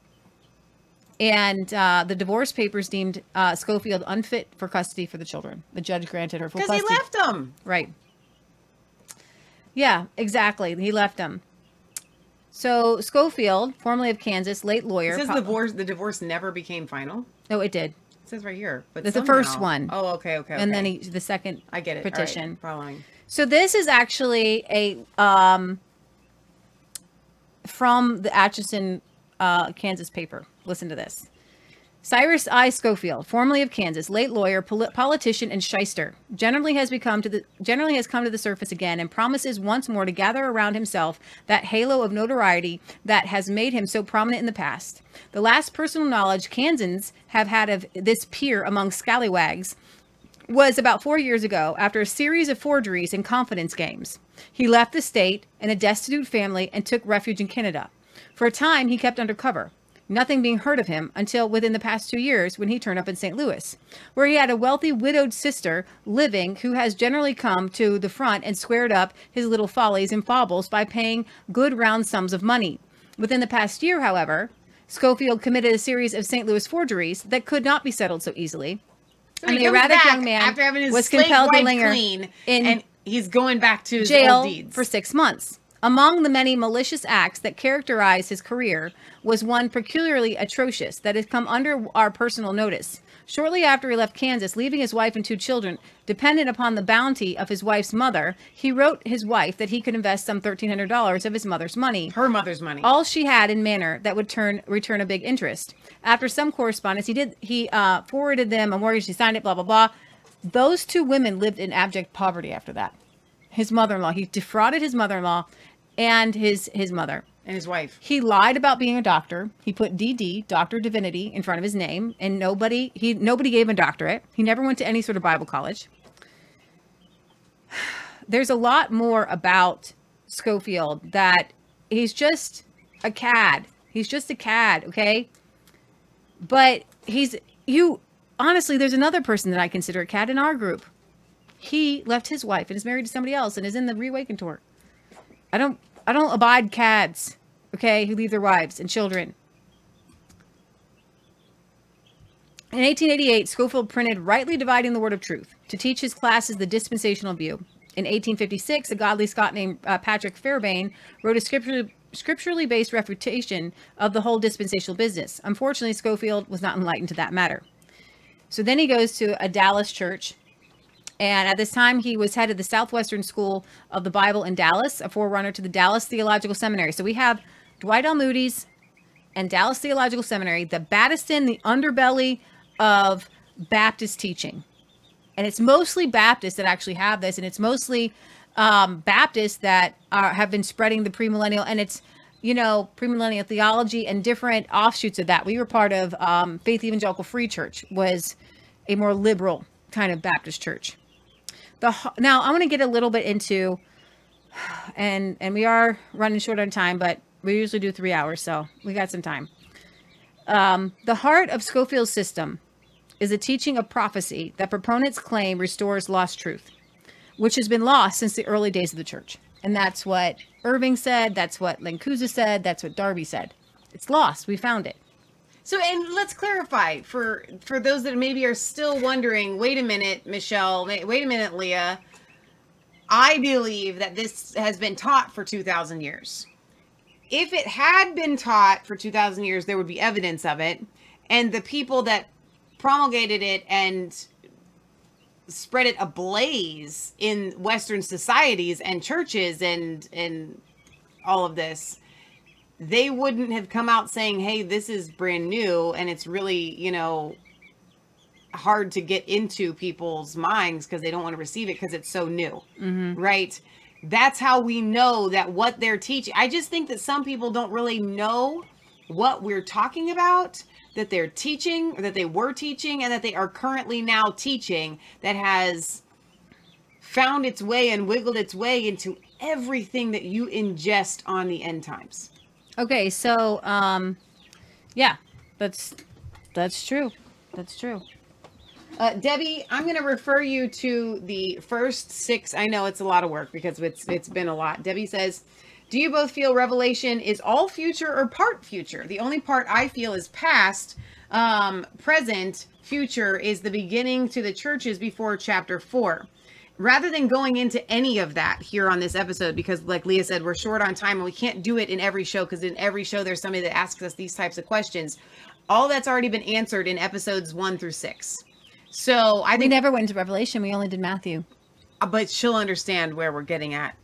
And uh, the divorce papers deemed uh, Scofield unfit for custody for the children. The judge granted her full Because he left them. Right. Yeah, exactly. He left him. So Scofield, formerly of Kansas, late lawyer. It says po- divorce. The divorce never became final. No, it did. It says right here. But It's the first one. Oh, okay, okay. And then okay. he, the second I get it. Right, petition. Following. So this is actually a um, from the Atchison, uh, Kansas paper. Listen to this. Cyrus I. Scofield, formerly of Kansas, late lawyer, poli- politician, and shyster, generally has become to the generally has come to the surface again and promises once more to gather around himself that halo of notoriety that has made him so prominent in the past. The last personal knowledge Kansans have had of this peer among scallywags was about four years ago after a series of forgeries and confidence games. He left the state in a destitute family and took refuge in Canada. For a time, he kept undercover, nothing being heard of him until within the past two years when he turned up in St. Louis, where he had a wealthy widowed sister living who has generally come to the front and squared up his little follies and faubles by paying good round sums of money. Within the past year, however, Scofield committed a series of St. Louis forgeries that could not be settled so easily. So And the erratic young man after having his was compelled to linger clean, in and he's going back to his jail for six months. Among the many malicious acts that characterized his career was one peculiarly atrocious that has come under our personal notice. Shortly after he left Kansas, leaving his wife and two children dependent upon the bounty of his wife's mother, he wrote his wife that he could invest some $1,300 of his mother's money Her mother's money. all she had in manner that would turn return a big interest. After some correspondence, he did he uh, forwarded them a mortgage. He signed it. Blah blah blah. Those two women lived in abject poverty after that. His mother-in-law. He defrauded his mother-in-law and his his mother. and his wife. He lied about being a doctor. He put DD, Doctor Divinity, in front of his name, and nobody he nobody gave him a doctorate. He never went to any sort of Bible college. There's a lot more about Scofield that he's just a cad. He's just a cad, okay? But he's you honestly, there's another person that I consider a cad in our group. He left his wife and is married to somebody else and is in the Reawaken tour. I don't I don't abide cads, okay, who leave their wives and children. In 1888, Scofield printed Rightly Dividing the Word of Truth to teach his classes the dispensational view. In 1856, a godly Scot named uh, Patrick Fairbairn wrote a scripturally, scripturally based refutation of the whole dispensational business. Unfortunately, Scofield was not enlightened to that matter. So then he goes to a Dallas church and at this time, he was head of the Southwestern School of the Bible in Dallas, a forerunner to the Dallas Theological Seminary. So we have Dwight L. Moody's and Dallas Theological Seminary, the Battiston, the underbelly of Baptist teaching. And it's mostly Baptists that actually have this, and it's mostly um, Baptists that are, have been spreading the premillennial, and it's you know premillennial theology and different offshoots of that. We were part of um, Faith Evangelical Free Church, was a more liberal kind of Baptist church the now I want to get a little bit into and and we are running short on time, but we usually do three hours, so we got some time. Um, the heart of Scofield's system is a teaching of prophecy that proponents claim restores lost truth, which has been lost since the early days of the church. And that's what Irving said. That's what Lancuza said. That's what Darby said. It's lost. We found it. So, and let's clarify for for those that maybe are still wondering. Wait a minute, Michelle. Wait, a minute, Leah. I believe that this has been taught for two thousand years. If it had been taught for two thousand years, there would be evidence of it, and the people that promulgated it and spread it ablaze in Western societies and churches and and all of this they wouldn't have come out saying, "Hey, this is brand new and it's really, you know, hard to get into people's minds because they don't want to receive it because it's so new." Mm-hmm. Right? that's how we know that what they're teaching. I just think that some people don't really know what we're talking about that they're teaching or that they were teaching and that they are currently now teaching that has found its way and wiggled its way into everything that you ingest on the end times. Okay, so um, yeah, that's that's true. That's true. Uh, Debbie, I'm going to refer you to the first six. I know it's a lot of work because it's it's been a lot. Debbie says, "Do you both feel Revelation is all future or part future? The only part I feel is past, um, present, future is the beginning to the churches before chapter four." Rather than going into any of that here on this episode, because like Leah said, we're short on time and we can't do it in every show because in every show there's somebody that asks us these types of questions. All that's already been answered in episodes one through six. So I We think, never went into Revelation. We only did Matthew. but she'll understand where we're getting at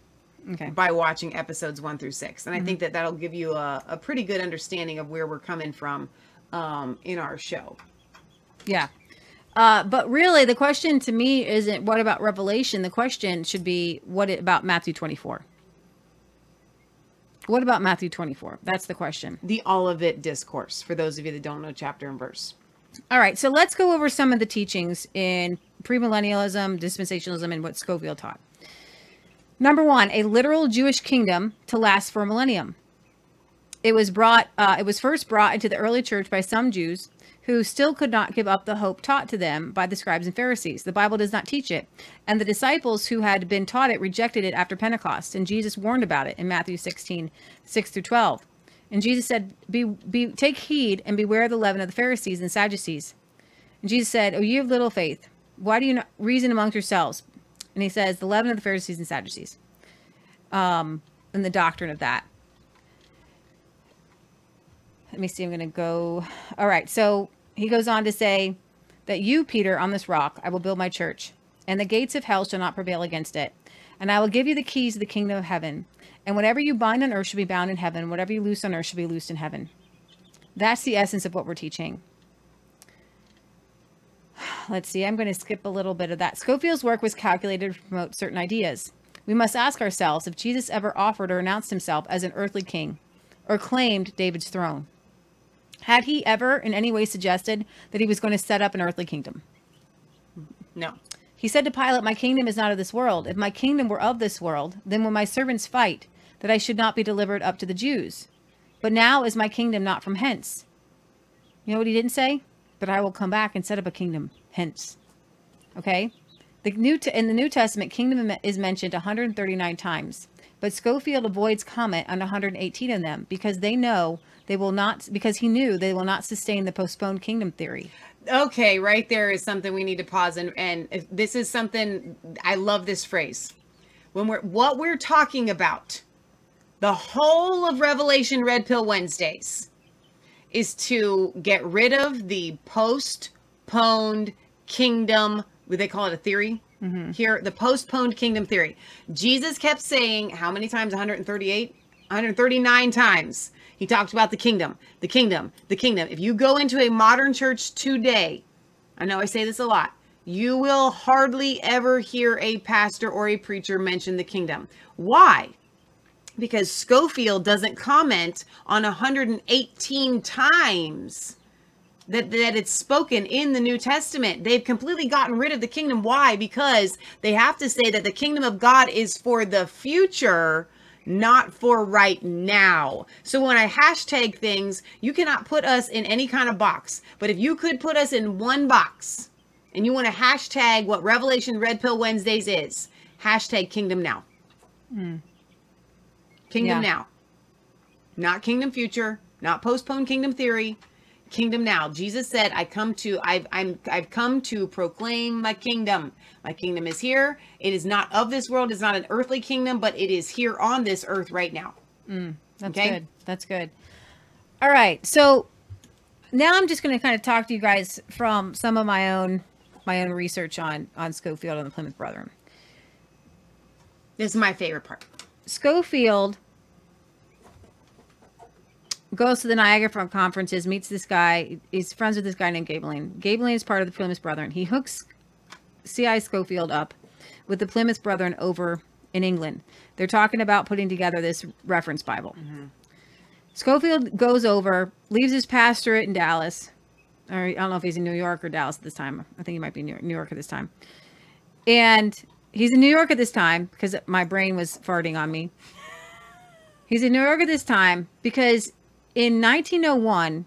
Okay. by watching episodes one through six, and I think that that'll give you a, a pretty good understanding of where we're coming from um, in our show. Yeah. Uh, but really, the question to me isn't what about Revelation. The question should be what about Matthew 24? What about Matthew 24? That's the question. The Olivet Discourse, for those of you that don't know chapter and verse. All right, so let's go over some of the teachings in premillennialism, dispensationalism, and what Scofield taught. Number one, a literal Jewish kingdom to last for a millennium. It was brought. Uh, it was first brought into the early church by some Jews who still could not give up the hope taught to them by the scribes and Pharisees. The Bible does not teach it, and the disciples who had been taught it rejected it after Pentecost. And Jesus warned about it in Matthew 16, 6 through 12. And Jesus said, "Be, be, take heed and beware of the leaven of the Pharisees and Sadducees." And Jesus said, "Oh, you have little faith. Why do you not reason amongst yourselves?" And he says, "The leaven of the Pharisees and Sadducees." Um, and the doctrine of that. Let me see. I'm going to go. All right. So he goes on to say that you, Peter, on this rock, I will build my church, and the gates of hell shall not prevail against it. And I will give you the keys of the kingdom of heaven. And whatever you bind on earth shall be bound in heaven. Whatever you loose on earth shall be loosed in heaven. That's the essence of what we're teaching. Let's see. I'm going to skip a little bit of that. Scofield's work was calculated to promote certain ideas. We must ask ourselves if Jesus ever offered or announced himself as an earthly king or claimed David's throne. Had he ever in any way suggested that he was going to set up an earthly kingdom? No. He said to Pilate, My kingdom is not of this world. If my kingdom were of this world, then when my servants fight, that I should not be delivered up to the Jews. But now is my kingdom not from hence. You know what he didn't say? But I will come back and set up a kingdom hence. Okay? The new t- in the New Testament, kingdom is mentioned 139 times, but Scofield avoids comment on 118 of them because they know they will not because he knew they will not sustain the postponed kingdom theory. Okay, right there is something we need to pause and and this is something I love this phrase. When we're what we're talking about, the whole of Revelation Red Pill Wednesdays is to get rid of the postponed kingdom. Would they call it a theory? Mm-hmm. Here, the postponed kingdom theory. Jesus kept saying how many times? 138, 139 times. He talked about the kingdom, the kingdom, the kingdom. If you go into a modern church today, I know I say this a lot, you will hardly ever hear a pastor or a preacher mention the kingdom. Why? Because Scofield doesn't comment on 118 times that, that it's spoken in the New Testament. They've completely gotten rid of the kingdom. Why? Because they have to say that the kingdom of God is for the future, not for right now. So when I hashtag things, you cannot put us in any kind of box. But if you could put us in one box and you want to hashtag what Revelation Red Pill Wednesdays is, hashtag kingdom now. Hmm. Kingdom Yeah. now. Not kingdom future, not postponed kingdom theory. Kingdom now. Jesus said, "I come to I've I'm I've come to proclaim my kingdom. My kingdom is here. It is not of this world. It's not an earthly kingdom, but it is here on this earth right now." Mm, that's Okay. good. That's good. All right. So now I'm just going to kind of talk to you guys from some of my own my own research on on Scofield and the Plymouth Brethren. This is my favorite part. Scofield goes to the Niagara Falls conferences, meets this guy. He's friends with this guy named Gaebelein. Gaebelein is part of the Plymouth Brethren. He hooks C.I. Scofield up with the Plymouth Brethren over in England. They're talking about putting together this reference Bible. Mm-hmm. Scofield goes over, leaves his pastorate in Dallas. Or I don't know if he's in New York or Dallas at this time. I think he might be in New York, New York at this time. And he's in New York at this time because my brain was farting on me. He's in New York at this time because in 1901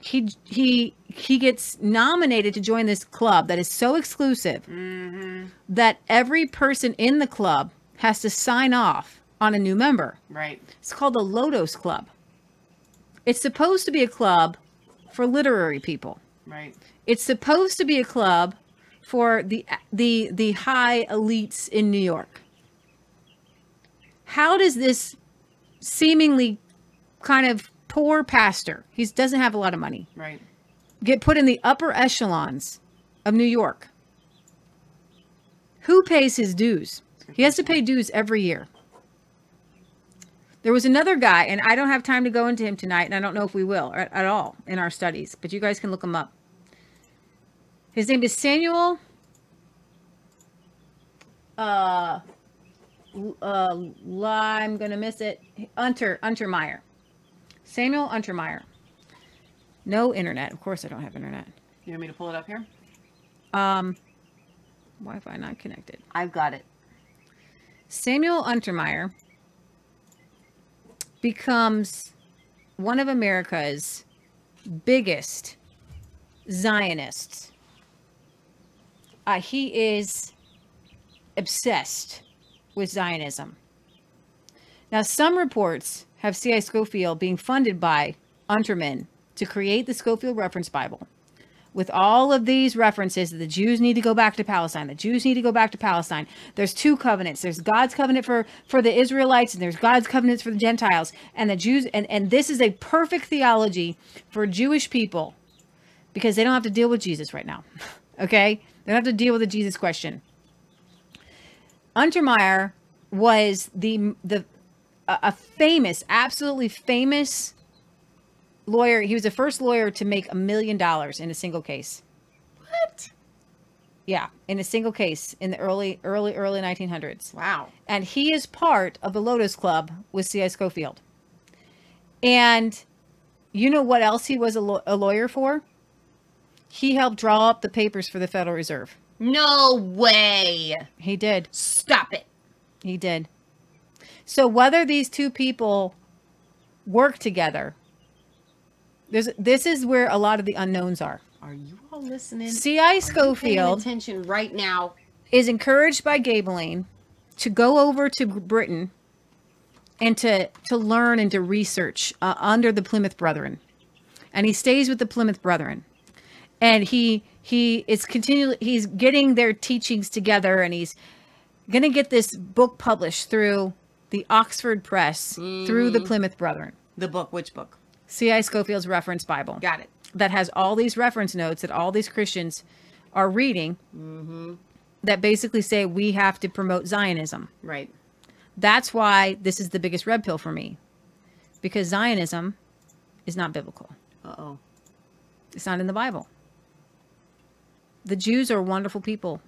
he he he gets nominated to join this club that is so exclusive mm-hmm. that every person in the club has to sign off on a new member. Right. It's called the Lotos Club. It's supposed to be a club for literary people. Right. It's supposed to be a club for the the the high elites in New York. How does this seemingly kind of poor pastor, he doesn't have a lot of money, Right. get put in the upper echelons of New York? Who pays his dues? He has to pay dues every year. There was another guy, and I don't have time to go into him tonight, and I don't know if we will at, at all in our studies, but you guys can look him up. His name is Samuel. Uh, uh, I'm gonna miss it. Unter Untermyer. Samuel Untermyer. No internet. Of course, I don't have internet. You want me to pull it up here? Um, Wi-Fi not connected. I've got it. Samuel Untermyer becomes one of America's biggest Zionists. Uh, he is obsessed with Zionism. Now, some reports have C.I. Scofield being funded by Unterman to create the Scofield Reference Bible with all of these references that the Jews need to go back to Palestine. The Jews need to go back to Palestine. There's two covenants. There's God's covenant for for the Israelites and there's God's covenants for the Gentiles. And the Jews and and this is a perfect theology for Jewish people because they don't have to deal with Jesus right now. okay? They don't have to deal with the Jesus question. Untermyer was the the a, a famous, absolutely famous lawyer. He was the first lawyer to make a million dollars in a single case. What? Yeah, in a single case in the early, early, early 1900s. Wow. And he is part of the Lotos Club with C.I. Scofield. And you know what else he was a, law- a lawyer for? He helped draw up the papers for the Federal Reserve. No way. He did. Stop it. He did. So whether these two people work together, there's this is where a lot of the unknowns are. Are you all listening? C.I. Scofield attention right now. is encouraged by Gaebelein to go over to Britain and to to learn and to research uh, under the Plymouth Brethren, and he stays with the Plymouth Brethren, and he he is continually he's getting their teachings together, and he's gonna get this book published through the Oxford Press through the Plymouth Brethren. The book. Which book? C.I. Scofield's Reference Bible Got it. that has all these reference notes that all these Christians are reading that basically say we have to promote Zionism. Right. That's why this is the biggest red pill for me because Zionism is not biblical, Uh oh. it's not in the Bible. The Jews are wonderful people,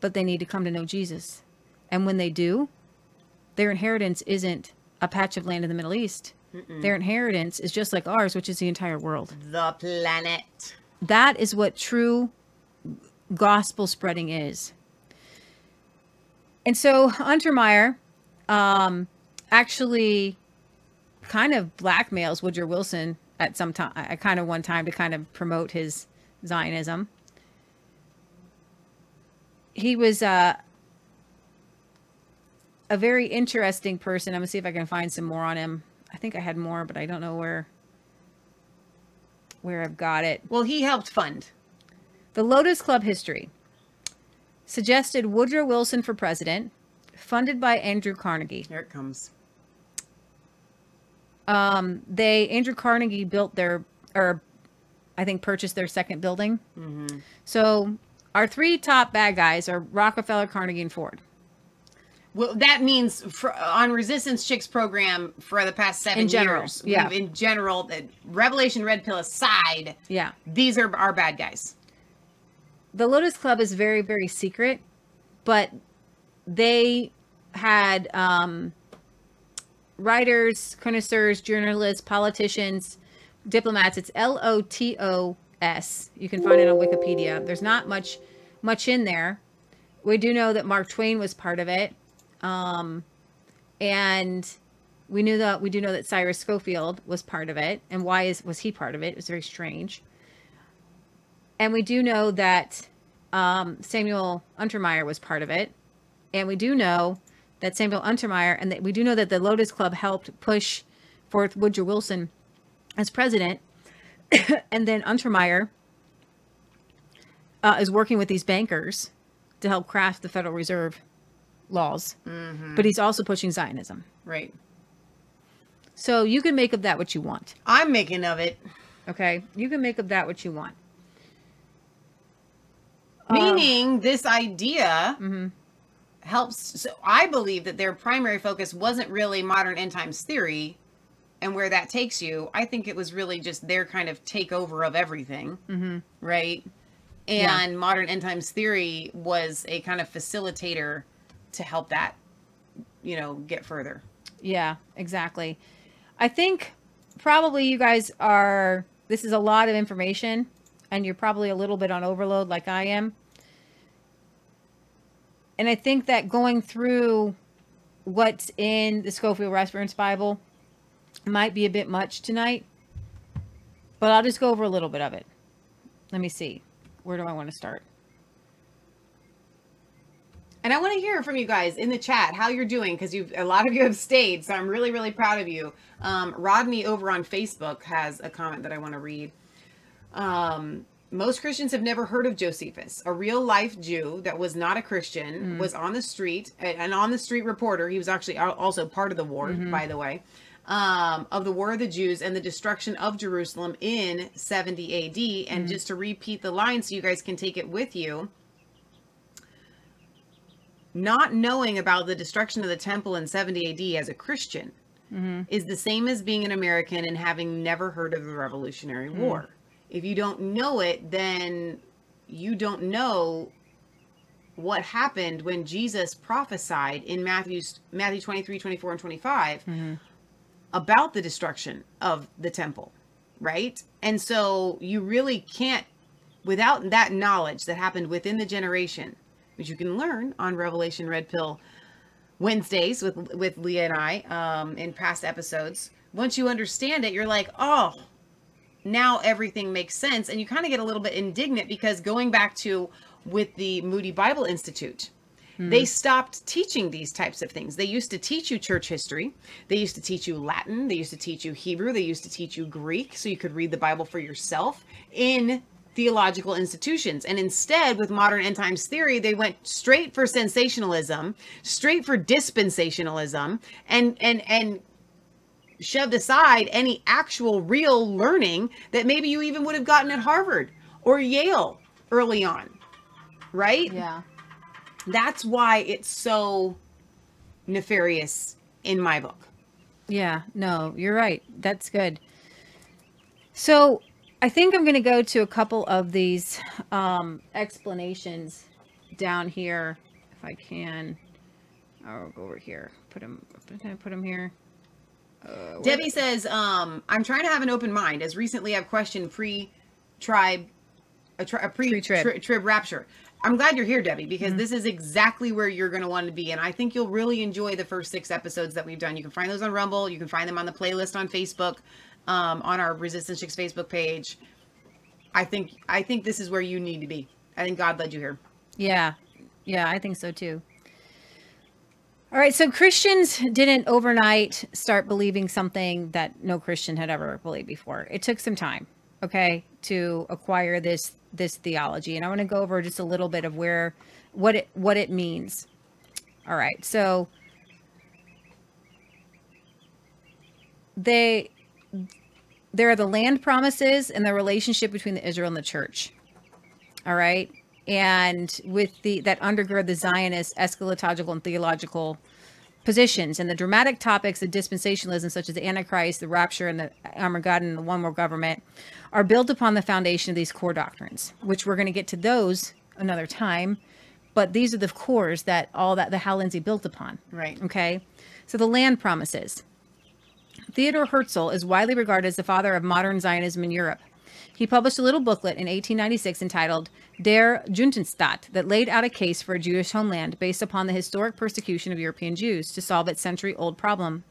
but they need to come to know Jesus. And when they do, their inheritance isn't a patch of land in the Middle East. Their inheritance is just like ours, which is the entire world. The planet. that is what true gospel spreading is. And so Untermyer um, actually kind of blackmails Woodrow Wilson at some time, at kind of one time to kind of promote his Zionism. He was uh, a very interesting person. I'm gonna see if I can find some more on him. I think I had more, but I don't know where where I've got it. Well, he helped fund. The Lotos Club history suggested Woodrow Wilson for president, funded by Andrew Carnegie. Here it comes. Um, they Andrew Carnegie built their, or I think purchased their second building. So our three top bad guys are Rockefeller, Carnegie, and Ford. Well, that means for, on Resistance Chicks program for the past seven In general, years. yeah. In general, the Revelation Red Pill aside, Yeah, these are our bad guys. the Lotos Club is very very secret, but they had um, writers, connoisseurs, journalists, politicians, diplomats. It's L O T O S. You can find it on Wikipedia. There's not much much in there. We do know that Mark Twain was part of it, um, and we knew that we do know that Cyrus Scofield was part of it. And why is was he part of it? It was very strange. And we do know that um, Samuel Untermyer was part of it, and we do know that Samuel Untermyer and that we do know that the Lotos Club helped push forth Woodrow Wilson as president, and then Untermyer uh, is working with these bankers to help craft the Federal Reserve laws, but he's also pushing Zionism. Right. So you can make of that what you want. I'm making of it. Okay, you can make of that what you want. Meaning, this idea Mm-hmm. helps. So I believe that their primary focus wasn't really modern end times theory and where that takes you. I think it was really just their kind of takeover of everything. Mm-hmm. Right. Yeah. And modern end times theory was a kind of facilitator to help that, you know, get further. Yeah, exactly. I think probably you guys are, this is a lot of information and you're probably a little bit on overload like I am. And I think that going through what's in the Scofield Reference Bible might be a bit much tonight, but I'll just go over a little bit of it. Let me see. Where do I want to start? And I want to hear from you guys in the chat how you're doing because you've a lot of you have stayed, so I'm really really proud of you. Um, Rodney over on Facebook has a comment that I want to read. Um, most Christians have never heard of Josephus, a real life Jew that was not a Christian, was on the street, an on the street reporter. He was actually also part of the war, by the way, um, of the War of the Jews and the destruction of Jerusalem in 70 AD. And just to repeat the line so you guys can take it with you not knowing about the destruction of the temple in 70 AD as a Christian mm-hmm. is the same as being an American and having never heard of the Revolutionary mm. War. If you don't know it, then you don't know what happened when Jesus prophesied in Matthew's Matthew 23, 24, and 25 mm-hmm. about the destruction of the temple, right? And so you really can't without that knowledge that happened within the generation, which you can learn on Revelation Red Pill Wednesdays with with Leah and I um, in past episodes. Once you understand it, you're like, oh, now everything makes sense, and you kind of get a little bit indignant because going back to with the Moody Bible Institute. They stopped teaching these types of things. They used to teach you church history. They used to teach you Latin. They used to teach you Hebrew. They used to teach you Greek so you could read the Bible for yourself in theological institutions. And instead, with modern end times theory, they went straight for sensationalism, straight for dispensationalism, and and and shoved aside any actual real learning that maybe you even would have gotten at Harvard or Yale early on. Right? Yeah. That's why it's so nefarious in my book. Yeah, no, you're right. That's good. So I think I'm going to go to a couple of these um, explanations down here, if I can. I'll go over here. Put them. Can I put them here? Uh, Debbie says, um, I'm trying to have an open mind as recently I've questioned pre tribe, a, tri- a pre Pre-trib. trib. trib rapture. I'm glad you're here, Debbie, because this is exactly where you're going to want to be. And I think you'll really enjoy the first six episodes that we've done. You can find those on Rumble. You can find them on the playlist on Facebook, um, on our Resistance Chicks Facebook page. I think I think this is where you need to be. I think God led you here. Yeah, yeah, I think so too. All right, so Christians didn't overnight start believing something that no Christian had ever believed before. It took some time, okay, to acquire this this theology, and I want to go over just a little bit of where what it what it means. All right, so they there are the land promises and the relationship between the Israel and the church. All right. And with the that undergird the Zionist eschatological and theological positions and the dramatic topics of dispensationalism, such as the Antichrist, the rapture, and the Armageddon, and the one world government, are built upon the foundation of these core doctrines, which we're going to get to those another time. but these are the cores that all that the Hal Lindsey built upon. Right. Okay. So the land promises. Theodor Herzl is widely regarded as the father of modern Zionism in Europe. He published a little booklet in 1896 entitled Der Judenstaat that laid out a case for a Jewish homeland based upon the historic persecution of European Jews to solve its century old problem.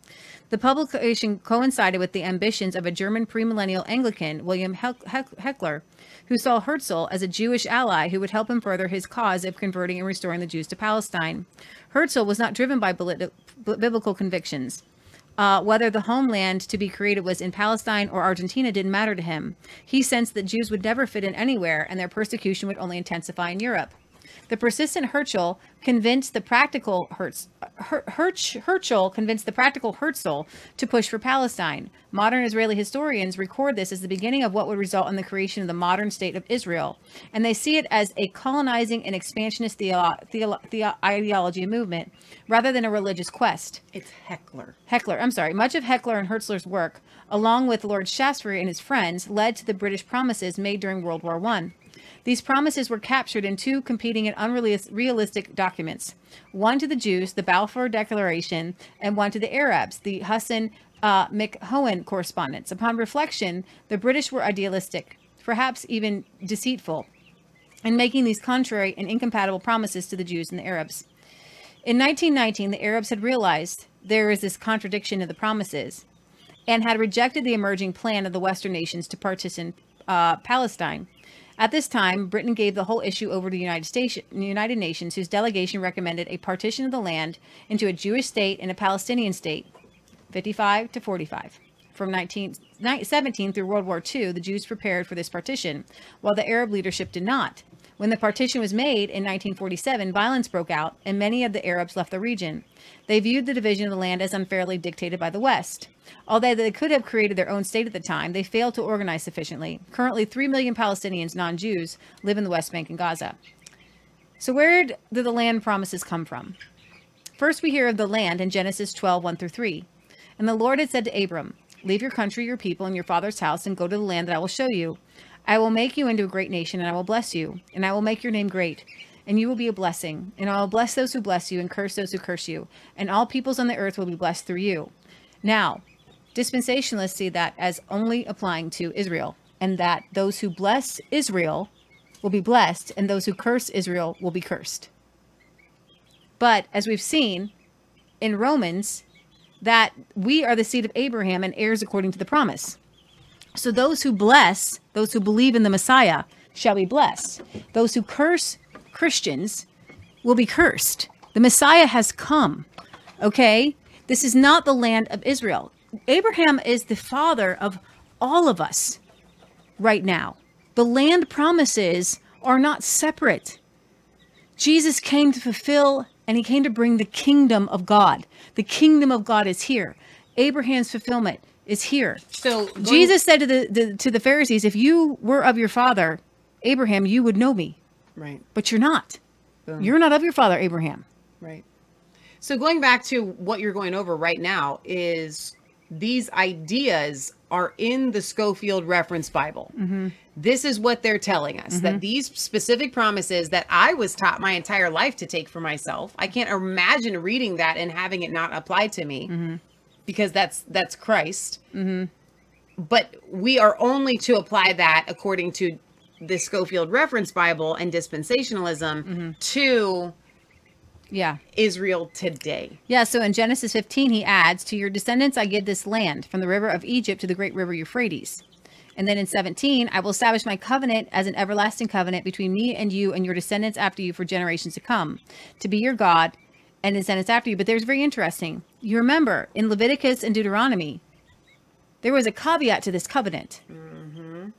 The publication coincided with the ambitions of a German premillennial Anglican, William Heck- Heck- Hechler, who saw Herzl as a Jewish ally who would help him further his cause of converting and restoring the Jews to Palestine. Herzl was not driven by biblical convictions. Uh, whether the homeland to be created was in Palestine or Argentina didn't matter to him. He sensed that Jews would never fit in anywhere and their persecution would only intensify in Europe. The persistent Herzl convinced the practical Herz, Her, Herz, Herzl convinced the practical Herzl to push for Palestine. Modern Israeli historians record this as the beginning of what would result in the creation of the modern state of Israel, and they see it as a colonizing and expansionist theo- ideology and movement, rather than a religious quest. It's Hechler. Hechler, I'm sorry, much of Hechler and Herzler's work, along with Lord Shaftesbury and his friends, led to the British promises made during World War I. These promises were captured in two competing and unrealistic documents one to the Jews, the Balfour Declaration, and one to the Arabs, the Hussein uh, McMahon correspondence. Upon reflection, the British were idealistic, perhaps even deceitful, in making these contrary and incompatible promises to the Jews and the Arabs. In 1919, the Arabs had realized there is this contradiction in the promises and had rejected the emerging plan of the Western nations to partition uh, Palestine. At this time, Britain gave the whole issue over to the United, Station, United Nations, whose delegation recommended a partition of the land into a Jewish state and a Palestinian state, 55 to 45. From 1917 through World War II, the Jews prepared for this partition, while the Arab leadership did not. When the partition was made in 1947, violence broke out, and many of the Arabs left the region. They viewed the division of the land as unfairly dictated by the West. Although they could have created their own state at the time, they failed to organize sufficiently. Currently, 3 million Palestinians, non Jews, live in the West Bank and Gaza. So, where did the land promises come from? First, we hear of the land in Genesis 12 1 through 3. And the Lord had said to Abram, Leave your country, your people, and your father's house, and go to the land that I will show you. I will make you into a great nation, and I will bless you, and I will make your name great, and you will be a blessing. And I will bless those who bless you, and curse those who curse you, and all peoples on the earth will be blessed through you. Now, dispensationalists see that as only applying to Israel, and that those who bless Israel will be blessed, and those who curse Israel will be cursed. But as we've seen in Romans, that we are the seed of Abraham and heirs according to the promise. So those who bless, those who believe in the Messiah, shall be blessed. Those who curse Christians will be cursed. The Messiah has come. Okay? This is not the land of Israel. Abraham is the father of all of us right now. The land promises are not separate. Jesus came to fulfill and he came to bring the kingdom of God. The kingdom of God is here. Abraham's fulfillment is here. So going- Jesus said to the, the to the Pharisees, "If you were of your father Abraham, you would know me, right, but you're not. Boom. You're not of your father Abraham." right. So going back to what you're going over right now is these ideas are in the Scofield Reference Bible. Mm-hmm. This is what they're telling us that mm-hmm. these specific promises that I was taught my entire life to take for myself. I can't imagine reading that and having it not apply to me mm-hmm. Because that's that's Christ. But we are only to apply that according to the Scofield Reference Bible and dispensationalism to Yeah. Israel today. Yeah, so in Genesis 15, he adds, To your descendants I give this land, from the river of Egypt to the great river Euphrates. And then in 17, I will establish my covenant as an everlasting covenant between me and you and your descendants after you for generations to come, to be your God and descendants after you. But there's very interesting. You remember in Leviticus and Deuteronomy, there was a caveat to this covenant. Mm-hmm.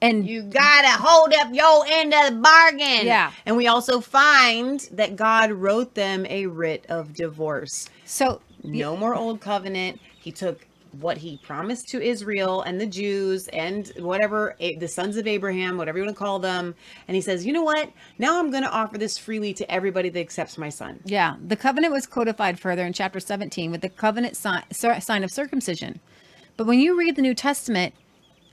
And You gotta hold up your end of the bargain. Yeah. And we also find that God wrote them a writ of divorce. so No more old covenant. He took what he promised to Israel and the Jews and whatever the sons of Abraham, whatever you want to call them, and he says, "You know what? Now I'm going to offer this freely to everybody that accepts my son." Yeah, the covenant was codified further in chapter 17 with the covenant sign, sign of circumcision. But when you read the New Testament,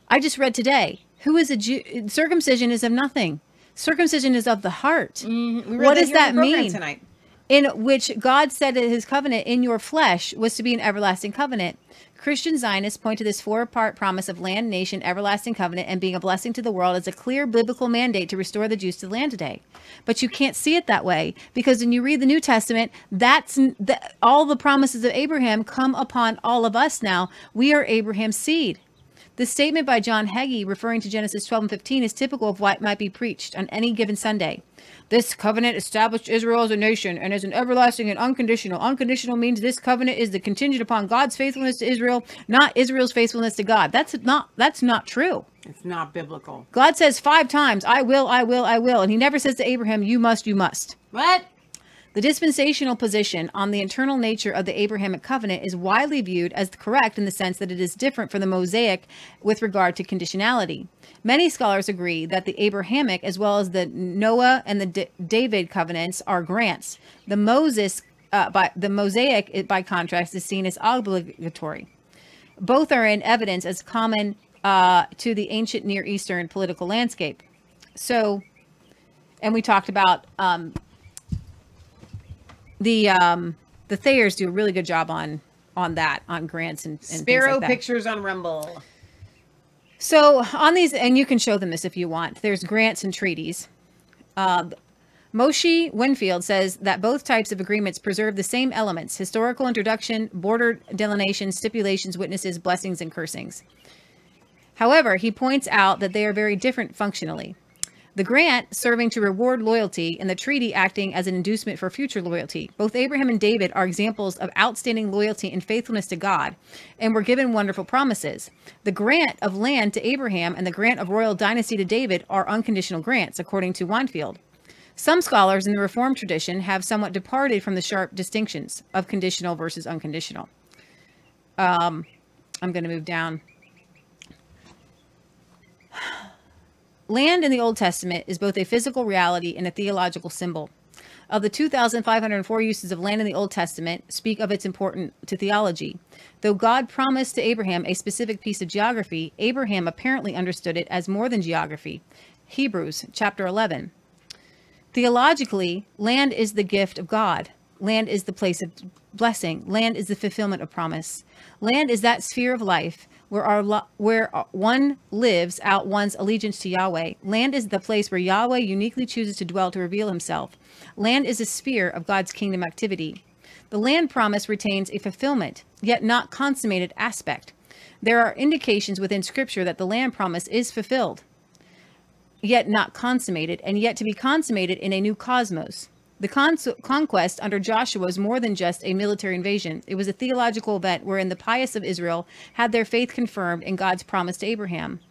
I just read today, who is a Jew? Circumcision is of nothing. Circumcision is of the heart. Mm-hmm, we read What does that mean? tonight? in which God said that his covenant in your flesh was to be an everlasting covenant. Christian Zionists point to this four part promise of land, nation, everlasting covenant, and being a blessing to the world as a clear biblical mandate to restore the Jews to the land today. But you can't see it that way because when you read the New Testament, that's that all the promises of Abraham come upon all of us now. We are Abraham's seed. The statement by John Hagee referring to Genesis 12 and 15 is typical of what might be preached on any given Sunday. This covenant established Israel as a nation and as an everlasting and unconditional. Unconditional means this covenant is the contingent upon God's faithfulness to Israel, not Israel's faithfulness to God. That's not that's not true. It's not biblical. God says 5 times, I will, I will, I will, and he never says to Abraham, you must, you must. What? The dispensational position on the internal nature of the Abrahamic covenant is widely viewed as correct in the sense that it is different from the Mosaic with regard to conditionality. Many scholars agree that the Abrahamic, as well as the Noah and the D- David covenants, are grants. The Moses, uh, by the Mosaic, by contrast, is seen as obligatory. Both are in evidence as common uh, to the ancient Near Eastern political landscape. So, and we talked about um, the um the Thayers do a really good job on on that on grants and, and Sparrow like pictures on Rumble. So on these, and you can show them this if you want. There's grants and treaties. Uh, Moshe Weinfeld says that both types of agreements preserve the same elements: historical introduction, border delineation, stipulations, witnesses, blessings, and cursings. However, he points out that they are very different functionally. The grant serving to reward loyalty and the treaty acting as an inducement for future loyalty. Both Abraham and David are examples of outstanding loyalty and faithfulness to God and were given wonderful promises. The grant of land to Abraham and the grant of royal dynasty to David are unconditional grants, according to Weinfeld. Some scholars in the Reformed tradition have somewhat departed from the sharp distinctions of conditional versus unconditional. Um, I'm going to move down. Land in the Old Testament is both a physical reality and a theological symbol. Of the 2,504 uses of land in the Old Testament, speak of its importance to theology. Though God promised to Abraham a specific piece of geography, Abraham apparently understood it as more than geography. Hebrews chapter 11. Theologically, land is the gift of God. Land is the place of blessing. Land is the fulfillment of promise. Land is that sphere of life where our lo- where uh, one lives out one's allegiance to Yahweh. Land is the place where Yahweh uniquely chooses to dwell to reveal himself. Land is a sphere of God's kingdom activity. The land promise retains a fulfillment, yet not consummated aspect. There are indications within scripture that the land promise is fulfilled yet not consummated, and yet to be consummated in a new cosmos. The cons- conquest under Joshua was more than just a military invasion. It was a theological event wherein the pious of Israel had their faith confirmed in God's promise to Abraham.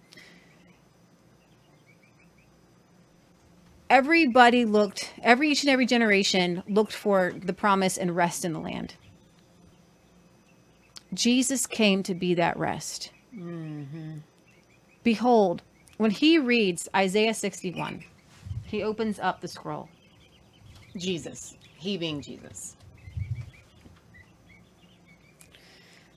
Everybody looked, every each and every generation looked for the promise and rest in the land. Jesus came to be that rest. Mm-hmm. Behold, when he reads Isaiah 61, he opens up the scroll. Jesus. He being Jesus.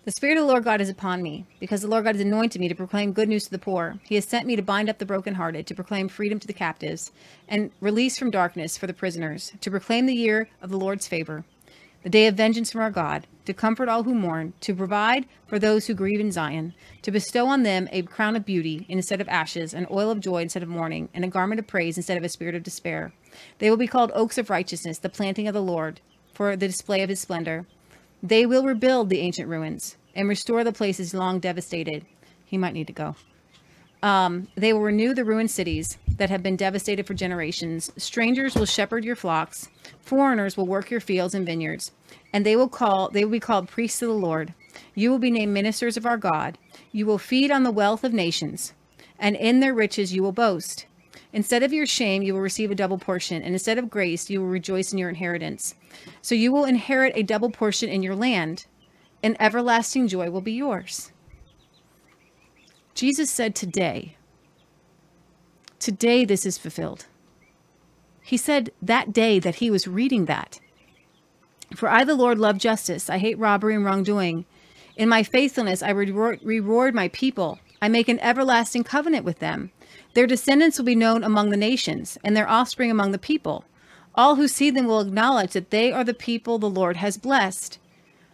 The Spirit of the Lord God is upon me, because the Lord God has anointed me to proclaim good news to the poor. He has sent me to bind up the brokenhearted, to proclaim freedom to the captives, and release from darkness for the prisoners, to proclaim the year of the Lord's favor, the day of vengeance from our God, to comfort all who mourn, to provide for those who grieve in Zion, to bestow on them a crown of beauty instead of ashes, an oil of joy instead of mourning, and a garment of praise instead of a spirit of despair. They will be called oaks of righteousness, the planting of the Lord, for the display of his splendor. They will rebuild the ancient ruins and restore the places long devastated. He might need to go. Um, they will renew the ruined cities that have been devastated for generations. Strangers will shepherd your flocks. Foreigners will work your fields and vineyards, and they will call. They will be called priests of the Lord. You will be named ministers of our God. You will feed on the wealth of nations, and in their riches you will boast. Instead of your shame, you will receive a double portion, and instead of grace, you will rejoice in your inheritance. So you will inherit a double portion in your land, and everlasting joy will be yours. Jesus said, Today, today this is fulfilled. He said that day that he was reading that. For I, the Lord, love justice. I hate robbery and wrongdoing. In my faithfulness, I reward, my people. I make an everlasting covenant with them. Their descendants will be known among the nations, and their offspring among the people. All who see them will acknowledge that they are the people the Lord has blessed.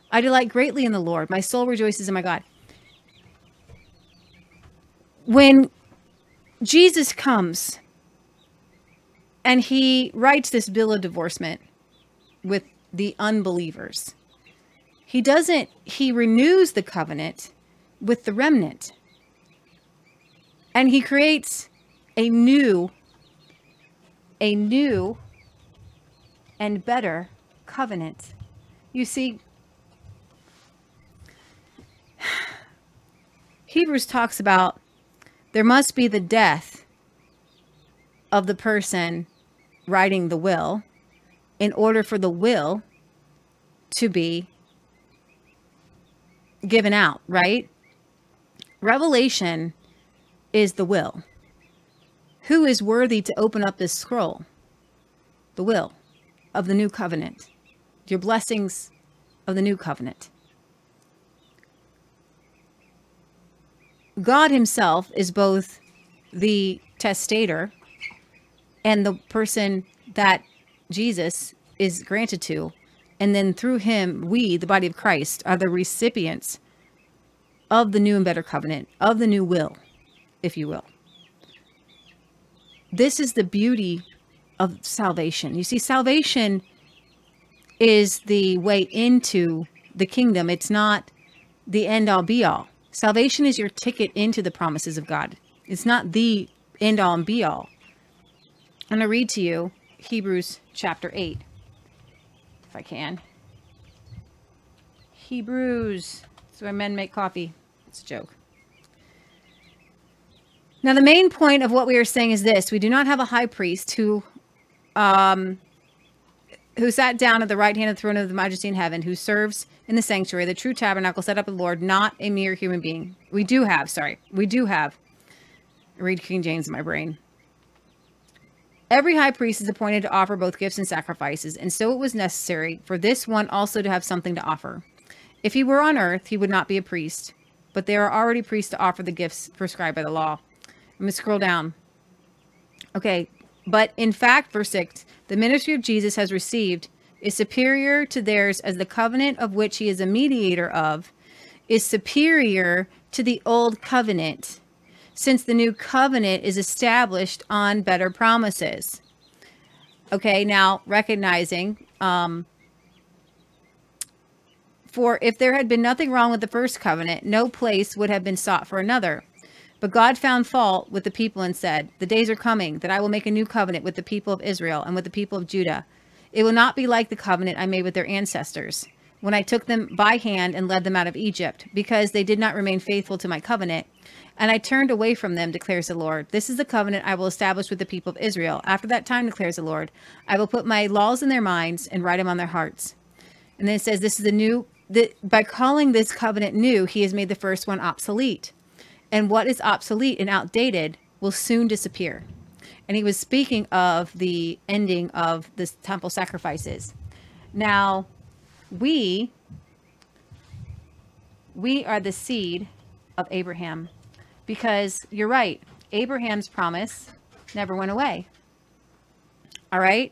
I delight greatly in the Lord. My soul rejoices in my God. When Jesus comes and he writes this bill of divorcement with the unbelievers, he doesn't, he renews the covenant with the remnant. And he creates a new, a new and better covenant. You see, Hebrews talks about there must be the death of the person writing the will in order for the will to be given out, right? Revelation is the will. Who is worthy to open up this scroll? The will of the new covenant, your blessings of the new covenant. God Himself is both the testator and the person that Jesus is granted to. And then through Him, we, the body of Christ, are the recipients of the new and better covenant, of the new will, if you will. This is the beauty of salvation. You see, salvation is the way into the kingdom, it's not the end all be all. Salvation is your ticket into the promises of God. It's not the end all and be all. I'm going to read to you Hebrews chapter 8, if I can. Hebrews. That's where men make coffee. It's a joke. Now, the main point of what we are saying is this we do not have a high priest who. Um, who sat down at the right hand of the throne of the majesty in heaven, who serves in the sanctuary, the true tabernacle set up of the Lord, not a mere human being. We do have, sorry, we do have. Read King James in my brain. Every high priest is appointed to offer both gifts and sacrifices, and so it was necessary for this one also to have something to offer. If he were on earth, he would not be a priest, but there are already priests to offer the gifts prescribed by the law. I'm going to scroll down. Okay, but in fact, verse 6, the ministry of Jesus has received is superior to theirs as the covenant of which he is a mediator of is superior to the old covenant since the new covenant is established on better promises. Okay, now recognizing um, for if there had been nothing wrong with the first covenant, no place would have been sought for another. But God found fault with the people and said, The days are coming that I will make a new covenant with the people of Israel and with the people of Judah. It will not be like the covenant I made with their ancestors when I took them by hand and led them out of Egypt, because they did not remain faithful to my covenant. And I turned away from them, declares the Lord. This is the covenant I will establish with the people of Israel. After that time, declares the Lord, I will put my laws in their minds and write them on their hearts. And then it says, This is the new, that by calling this covenant new, he has made the first one obsolete. And what is obsolete and outdated will soon disappear. And he was speaking of the ending of the temple sacrifices. Now, we we are the seed of Abraham because you're right. Abraham's promise never went away. All right?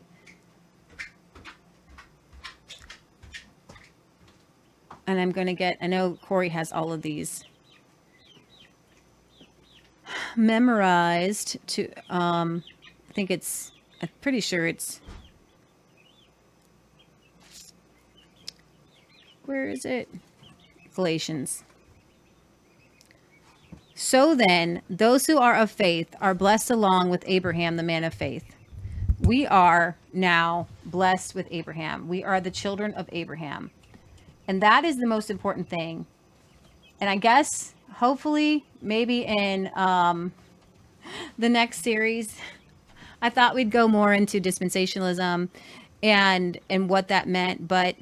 And I'm going to get, I know Corey has all of these memorized to, um, I think it's, I'm pretty sure it's, where is it? Galatians. So then, those who are of faith are blessed along with Abraham, the man of faith. We are now blessed with Abraham. We are the children of Abraham. And that is the most important thing. And I guess, hopefully, maybe in um, the next series, I thought we'd go more into dispensationalism and and what that meant, but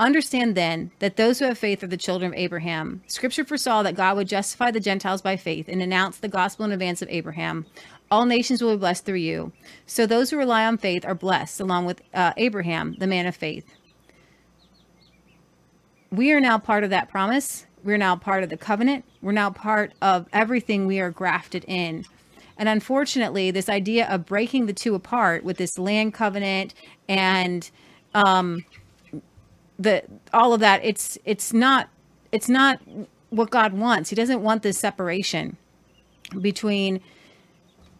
Understand then that those who have faith are the children of Abraham. Scripture foresaw that God would justify the Gentiles by faith and announce the gospel in advance of Abraham. All nations will be blessed through you. So those who rely on faith are blessed, along with uh, Abraham, the man of faith. We are now part of that promise, we're now part of the covenant. We're now part of everything we are grafted in. And unfortunately, this idea of breaking the two apart with this land covenant and um, the all of that, it's it's not it's not what God wants. He doesn't want this separation between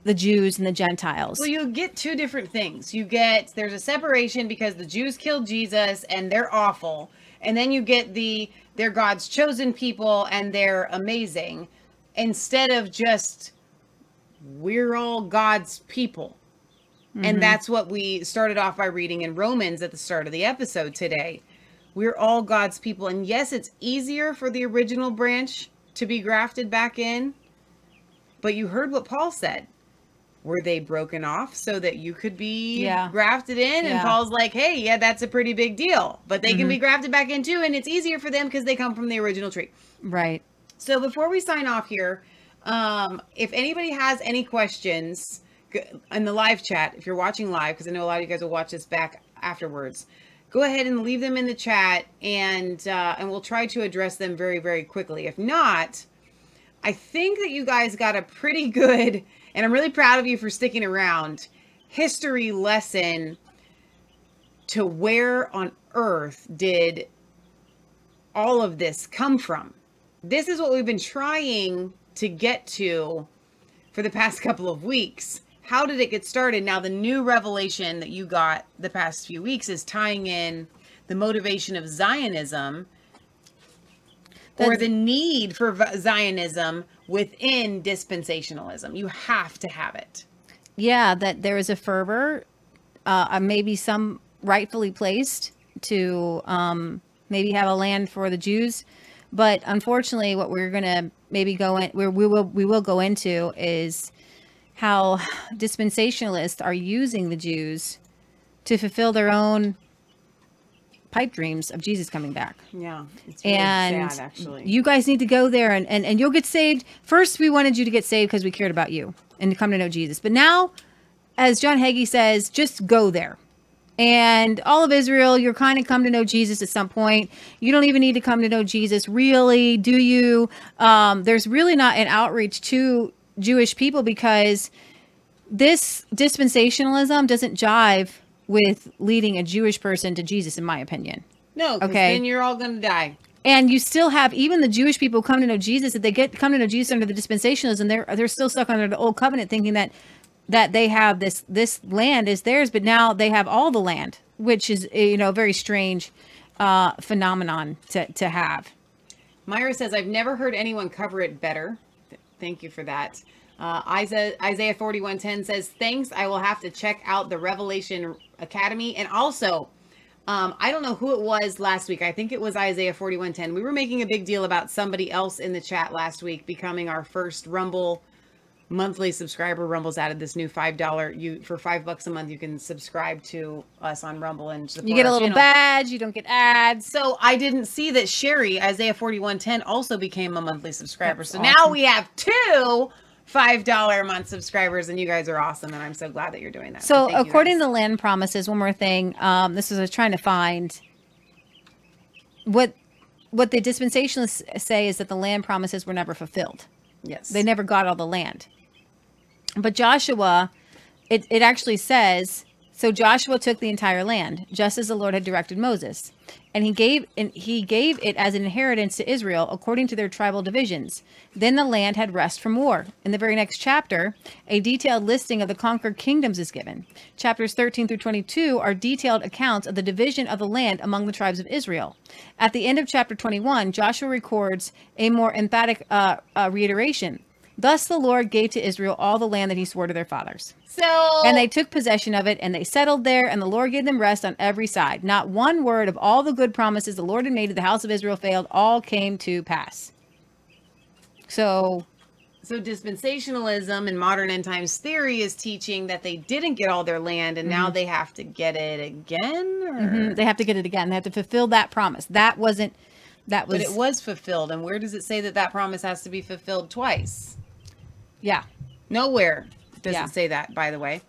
the Jews and the Gentiles. Well, you get two different things. You get there's a separation because the Jews killed Jesus and they're awful, and then you get the they're God's chosen people and they're amazing, instead of just we're all God's people. And mm-hmm. that's what we started off by reading in Romans at the start of the episode today. We're all God's people. And yes, it's easier for the original branch to be grafted back in. But you heard what Paul said. Were they broken off so that you could be Yeah. grafted in? And Paul's like, hey, yeah, that's a pretty big deal. But they can be grafted back in too. And it's easier for them because they come from the original tree. right. So before we sign off here, um, if anybody has any questions in the live chat, if you're watching live, because I know a lot of you guys will watch this back afterwards, go ahead and leave them in the chat, and uh, and we'll try to address them very very quickly. If not, I think that you guys got a pretty good, and I'm really proud of you for sticking around. History lesson to where on earth did all of this come from? This is what we've been trying to get to for the past couple of weeks. How did it get started? Now, the new revelation that you got the past few weeks is tying in the motivation of Zionism or the need for Zionism within dispensationalism. You have to have it. yeah, that there is a fervor, uh, uh, maybe some rightfully placed to um, maybe have a land for the Jews, but unfortunately, what we're gonna maybe go in, where we will we will go into is how dispensationalists are using the Jews to fulfill their own pipe dreams of Jesus coming back. Yeah, it's and you guys need to go there and, and and you'll get saved. First we wanted you to get saved because we cared about you and to come to know jesus. But now as john hagee says just go there. And all of israel you're kind of come to know jesus at some point. You don't even need to come to know jesus really do you? Um, there's really not an outreach to jewish people because this dispensationalism doesn't jive with leading a jewish person to jesus in my opinion No, Okay. then you're all gonna die. and you still have even the Jewish people come to know Jesus. If they get come to know Jesus under the dispensationalism, they're they're still stuck under the old covenant, thinking that that they have this this land is theirs, but now they have all the land, which is you know a very strange uh, phenomenon to to have. Myra says, I've never heard anyone cover it better. Th- Thank you for that. Uh, Isaiah, Isaiah 4110 says, Thanks. I will have to check out the Revelation Academy. And also, um, I don't know who it was last week. I think it was Isaiah 4110. We were making a big deal about somebody else in the chat last week becoming our first Rumble monthly subscriber. Rumble's added this new $5. You For five bucks a month, you can subscribe to us on Rumble and support You get a little channel. badge, you don't get ads. So I didn't see that Sherry, Isaiah 4110, also became a monthly subscriber. That's so now we have two $5 a month subscribers, and you guys are awesome. And I'm so glad that you're doing that. So, you according to land promises, one more thing. Um, this is trying to find what what the dispensationalists say is that the land promises were never fulfilled. yes, They never got all the land. But Joshua, it, it actually says, so Joshua took the entire land, just as the Lord had directed Moses. And he gave and he gave it as an inheritance to Israel according to their tribal divisions. Then the land had rest from war. In the very next chapter, a detailed listing of the conquered kingdoms is given. Chapters 13 through 22 are detailed accounts of the division of the land among the tribes of Israel. At the end of chapter 21, Joshua records a more emphatic uh, uh, reiteration. Thus the Lord gave to Israel all the land that he swore to their fathers. so And they took possession of it, and they settled there, and the Lord gave them rest on every side. Not one word of all the good promises the Lord had made to the house of Israel failed. All came to pass. So, so dispensationalism and modern end times theory is teaching that they didn't get all their land, and now they have to get it again. Or? mhm, they have to get it again. They have to fulfill that promise. That wasn't, that was, But it was fulfilled, and where does it say that that promise has to be fulfilled twice? Yeah. Nowhere does Yeah. it say that, by the way.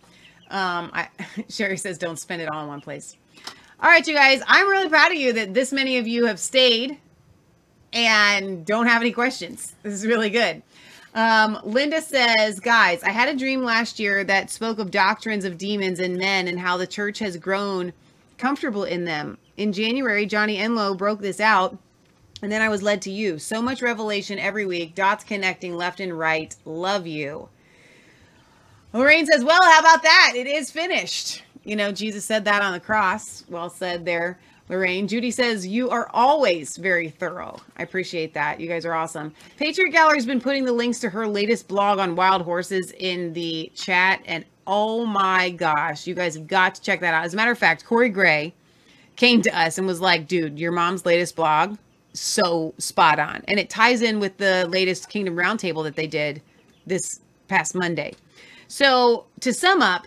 Um, I, Sherry says don't spend it all in one place. All right, you guys, I'm really proud of you that this many of you have stayed and don't have any questions. This is really good. Um, Linda says, guys, I had a dream last year that spoke of doctrines of demons and men and how the church has grown comfortable in them. In January, Johnny Enlow broke this out, and then I was led to you. So much revelation every week, dots connecting left and right. Love you. Lorraine says, Well, how about that? It is finished. You know, Jesus said that on the cross. Well said there, Lorraine. Judy says, You are always very thorough. I appreciate that. You guys are awesome. Patriot Gallery's been putting the links to her latest blog on wild horses in the chat. And oh my gosh, you guys have got to check that out. As a matter of fact, Corey Gray came to us and was like, Dude, your mom's latest blog, so spot on. And it ties in with the latest Kingdom Roundtable that they did this past Monday. So to sum up,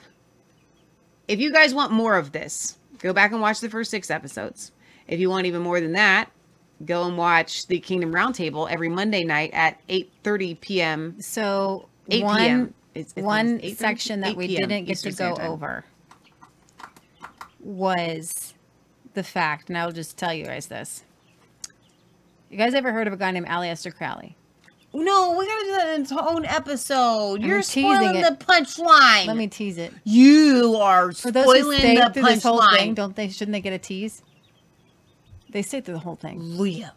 if you guys want more of this, go back and watch the first six episodes. If you want even more than that, go and watch the Kingdom Roundtable every Monday night at 8:30 p.m. So 8 one p.m. It's- it's- one section that we didn't get Eastern to go over was the fact, and I'll just tell you guys this. You guys ever heard of a guy named Aleister Crowley? No, we gotta do that in its own episode. I'm You're teasing spoiling it. the punchline. Let me tease it. You are For those who spoiling stayed the through this whole thing, punchline. don't they? Shouldn't they get a tease? They stayed through the whole thing. Leo. You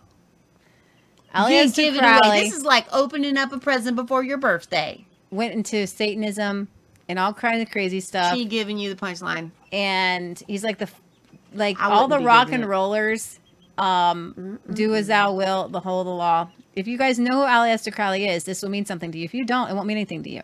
Aleister give it Crowley away. This is like opening up a present before your birthday. went into Satanism and all kinds of crazy stuff. She giving you the punchline. and he's like the f- like I all wouldn't the be rock giving and it. rollers um do as thou will the whole of the law if you guys know who Aleister Crowley is this will mean something to you if you don't it won't mean anything to you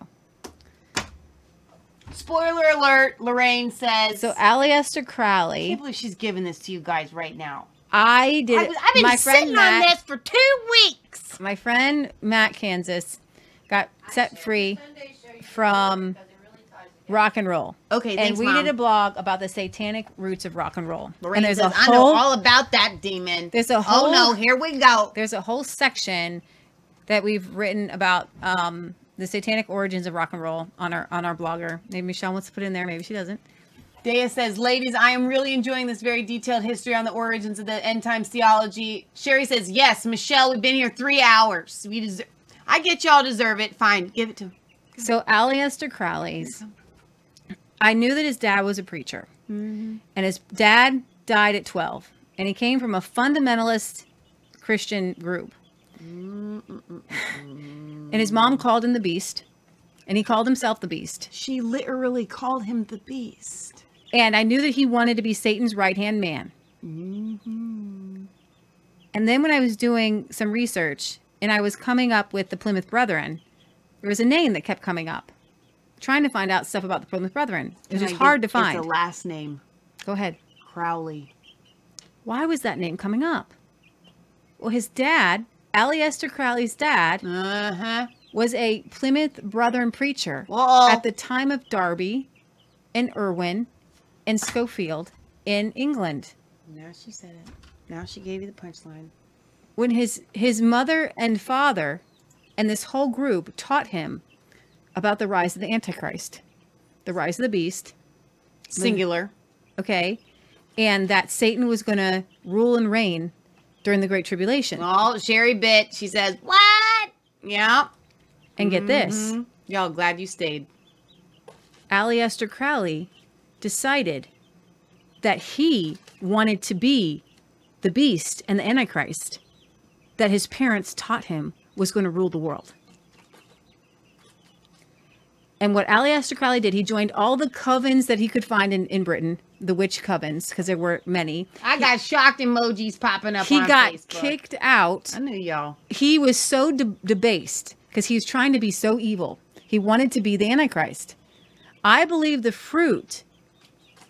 Spoiler alert, Lorraine says. so Aleister I can't believe she's giving this to you guys right now. I did I, I've been my sitting Matt, on this for two weeks. my friend Matt Kansas got set free from rock and roll Okay, and thanks, we Mom. did a blog about the satanic roots of rock and roll Lorraine and there's says, a I know all about that demon. There's a whole- Oh no, here we go. there's a whole section that we've written about um, the satanic origins of rock and roll on our on our blogger. Maybe Michelle wants to put it in there. Maybe she doesn't. Dea says, ladies, I am really enjoying this very detailed history on the origins of the end times theology. Sherry says, yes, Michelle, we've been here three hours. We deserve. I get y'all deserve it. Fine, give it to. So Aleister Crowley's. I knew that his dad was a preacher, Mm-hmm. and his dad died at 12, and he came from a fundamentalist Christian group. And his mom called him the Beast, and he called himself the Beast. She literally called him the beast. And I knew that he wanted to be Satan's right hand man. And then when I was doing some research and I was coming up with the Plymouth Brethren, there was a name that kept coming up. Trying to find out stuff about the Plymouth Brethren. It was just hard to It's find. a last name, Go ahead. Crowley. Why was that name coming up? Well, his dad, Aleister Crowley's dad, Uh huh. was a Plymouth Brethren preacher Whoa. at the time of Darby and Irving and Scofield in England. Now she said it. Now she gave you the punchline. when his his mother and father and this whole group taught him about the rise of the antichrist the rise of the beast Singular. okay and that satan was going to rule and reign during the great tribulation Oh, Sherry bit. She says, "What?" Yeah. and get this Mhm. Y'all glad you stayed. Aleister Crowley decided that he wanted to be the beast and the antichrist that his parents taught him was going to rule the world. And what Aleister Crowley did, he joined all the covens that he could find in, in Britain, the witch covens, because there were many. I got shocked emojis popping up. He got Facebook. kicked out I knew y'all. he was so de- debased because he was trying to be so evil. He wanted to be the Antichrist. I believe the fruit,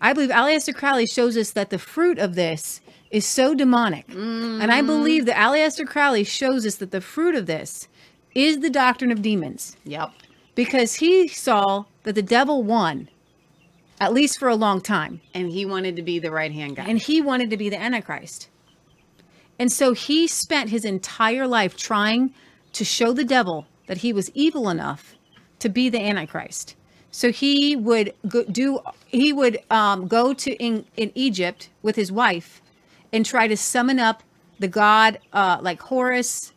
I believe Aleister Crowley shows us that the fruit of this is so demonic. And I mm-hmm. believe that Aleister Crowley shows us that the fruit of this is the doctrine of demons Yep. Because he saw that the devil won, at least for a long time And he wanted to be the right hand guy. and he wanted to be the antichrist and so he spent his entire life trying to show the devil that he was evil enough to be the antichrist so he would go, do he would um, go to in, in egypt with his wife and try to summon up the god uh, like Horus.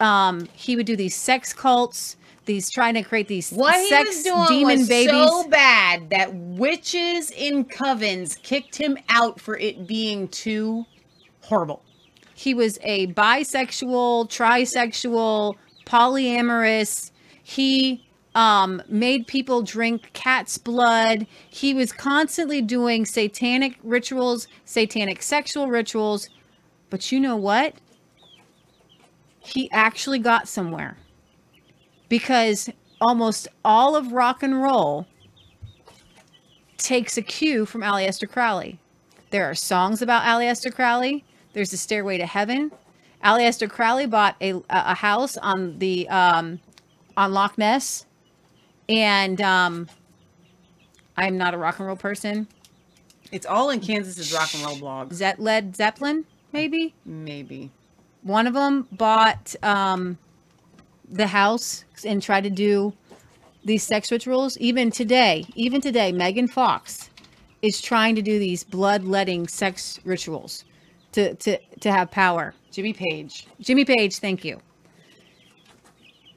Um, he would do these sex cults, these trying to create these What he sex was doing demon was babies. so bad that witches in covens kicked him out for it being too horrible. he was a bisexual, trisexual, polyamorous. He um, made people drink cat's blood. He was constantly doing satanic rituals, satanic sexual rituals. But you know what? He actually got somewhere because almost all of rock and roll takes a cue from Aleister Crowley. There are songs about Aleister Crowley. There's a Stairway to Heaven. Aleister Crowley bought a a house on the um, on Loch Ness, and um, I'm not a rock and roll person. It's all in Kansas's rock and roll blogs. Zet Led Zeppelin, maybe Maybe. one of them bought um, the house and try to do these sex rituals. Even today, even today, Megan Fox is trying to do these bloodletting sex rituals to to to have power. Jimmy Page. Jimmy Page, thank you.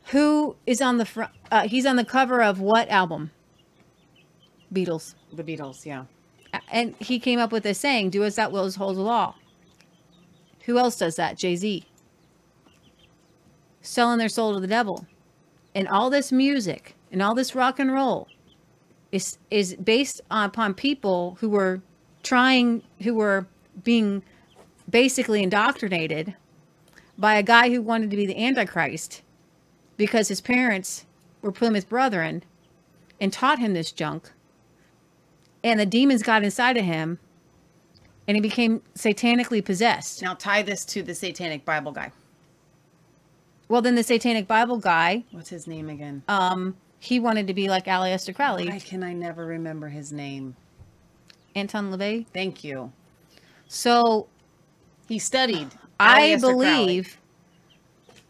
Who is on the front? Uh, he's on the cover of what album? Beatles. The Beatles, yeah. And he came up with this saying, "Do as that wills, hold the law." Who else does that? Jay Z. Selling their soul to the devil, and all this music and all this rock and roll is is based upon people who were trying, who were being basically indoctrinated by a guy who wanted to be the Antichrist because his parents were Plymouth Brethren and taught him this junk. And the demons got inside of him and he became satanically possessed. Now tie this to the Satanic Bible guy. Well, then the Satanic Bible guy, What's his name again? um, he wanted to be like Aleister Crowley, Why can I never remember his name? Anton LaVey. Thank you. So He studied. I Aleister Crowley. believe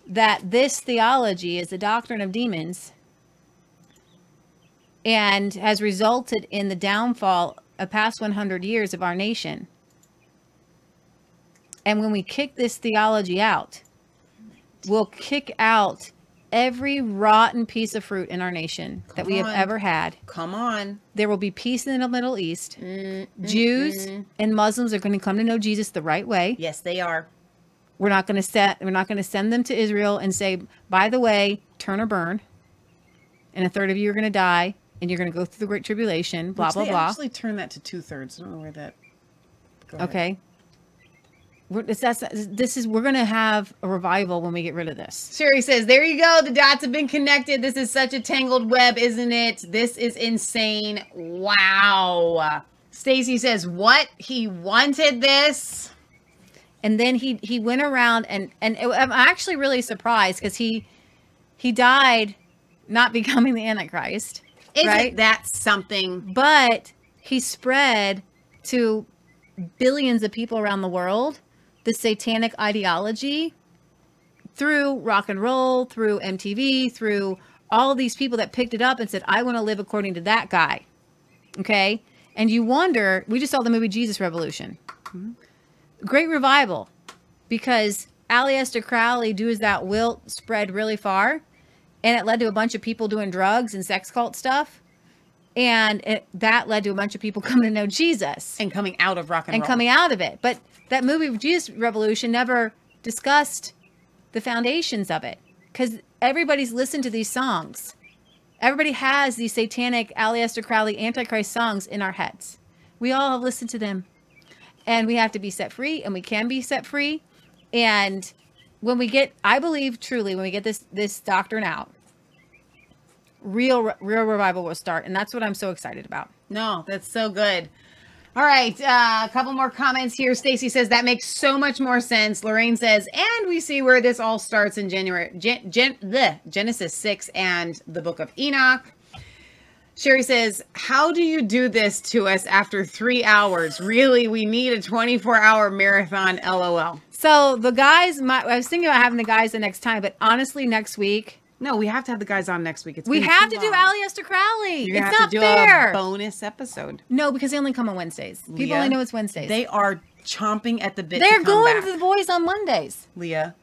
that this theology is the doctrine of demons and has resulted in the downfall of past 100 years of our nation. And when we kick this theology out, we'll kick out every rotten piece of fruit in our nation that we have on. ever had. Come on. There will be peace in the Middle East. Mm-hmm. Jews and Muslims are going to come to know Jesus the right way. Yes, they are. We're not going to set. We're not going to send them to Israel and say, by the way, turn or burn, and a third of you are going to die, and you're going to go through the great tribulation. Blah Which blah they blah. actually turn that to two thirds. I don't know where that. Okay. That's, this is we're going to have a revival when we get rid of this. Sherry says, There you go. The dots have been connected. This is such a tangled web, isn't it? This is insane. Wow. Stacy says, What? He wanted this? And then he he went around and and it- I'm actually really surprised because he he died not becoming the Antichrist. Isn't Right. that something? but he spread to billions of people around the world the satanic ideology through rock and roll, through MTV, through all these people that picked it up and said, I want to live according to that guy. Okay. And you wonder, we just saw the movie Jesus Revolution. Mm-hmm. Great revival because Aleister Crowley, do as that will, spread really far. And it led to a bunch of people doing drugs and sex cult stuff and it, that led to a bunch of people coming to know Jesus And coming out of rock and, and coming out of it. But that movie, Jesus Revolution, never discussed the foundations of it because everybody's listened to these songs. Everybody has these satanic Aleister Crowley Antichrist songs in our heads. We all have listened to them, and we have to be set free, and we can be set free. And when we get, I believe truly, when we get this this doctrine out, real real revival will start, and that's what I'm so excited about. No, that's so good. All right, uh, a couple more comments here. Stacy says that makes so much more sense. Lorraine says, and we see where this all starts in January, Gen, Gen, the Genesis six and the Book of Enoch. Sherry says, "How do you do this to us after three hours? Really, we need a twenty-four hour marathon." LOL. So the guys, my, I was thinking about having the guys the next time, but honestly, next week, No, we have to have the guys on next week. It's We have to do long. Aleister Crowley. You're It's not to do fair. a bonus episode. no, because they only come on Wednesdays. People Leah, only know it's Wednesdays. They are chomping at the bit. They're to come going back. to the boys on Mondays. Leah.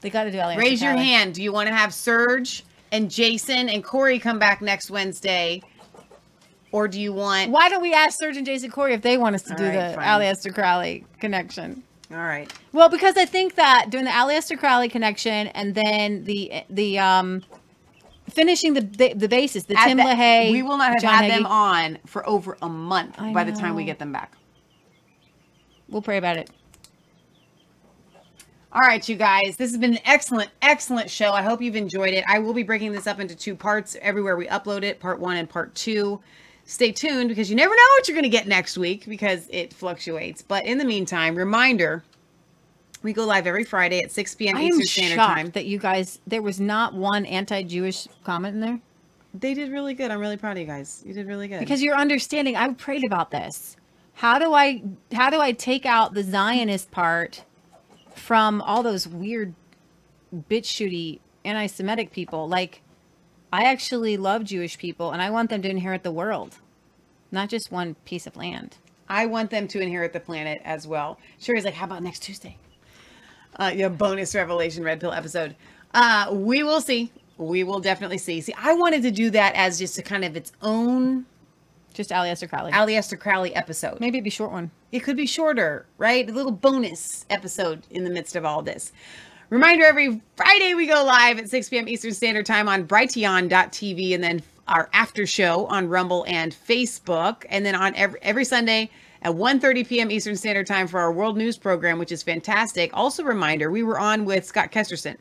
They got to do Aleister Raise your Crowley. hand. Do you want to have Serge and Jason and Corey come back next Wednesday? Or do you want Why don't we ask Serge and Jason Corey if they want us to All do right, the fine. Aleister Crowley connection? All right. Well, because I think that doing the Aleister Crowley connection and then the the um finishing the the, the basis, the Tim LaHaye, we will not have John had Hagee. them on for over a month I by the time we know. get them back. We'll pray about it. All right, you guys. This has been an excellent, excellent show. I hope you've enjoyed it. I will be breaking this up into two parts everywhere we upload it, part one and part two. Stay tuned because you never know what you're going to get next week because it fluctuates. But in the meantime, reminder we go live every Friday at 6 p.m. I Eastern Standard Time. that you guys there was not one anti-Jewish comment in there They did really good. I'm really proud of you guys. You did really good. because you're understanding. I prayed about this. How do I how do I take out the Zionist part from all those weird bitch shooty anti-Semitic people? Like, I actually love Jewish people and I want them to inherit the world, not just one piece of land. I want them to inherit the planet as well. Sherry's like, how about next Tuesday? Uh, yeah, bonus Revelation Red Pill episode. Uh, we will see. We will definitely see. See, I wanted to do that as just a kind of its own Just Aleister Crowley. Aleister Crowley episode. Maybe it'd be a short one. It could be shorter, right? A little bonus episode in the midst of all this. Reminder every Friday we go live at 6 p.m. Eastern Standard Time on Brighteon.tv and then our after show on Rumble and Facebook. And then on every, every Sunday at 1.30 p.m. Eastern Standard Time for our World News program, which is fantastic. Also, reminder we were on with Scott Kesterson.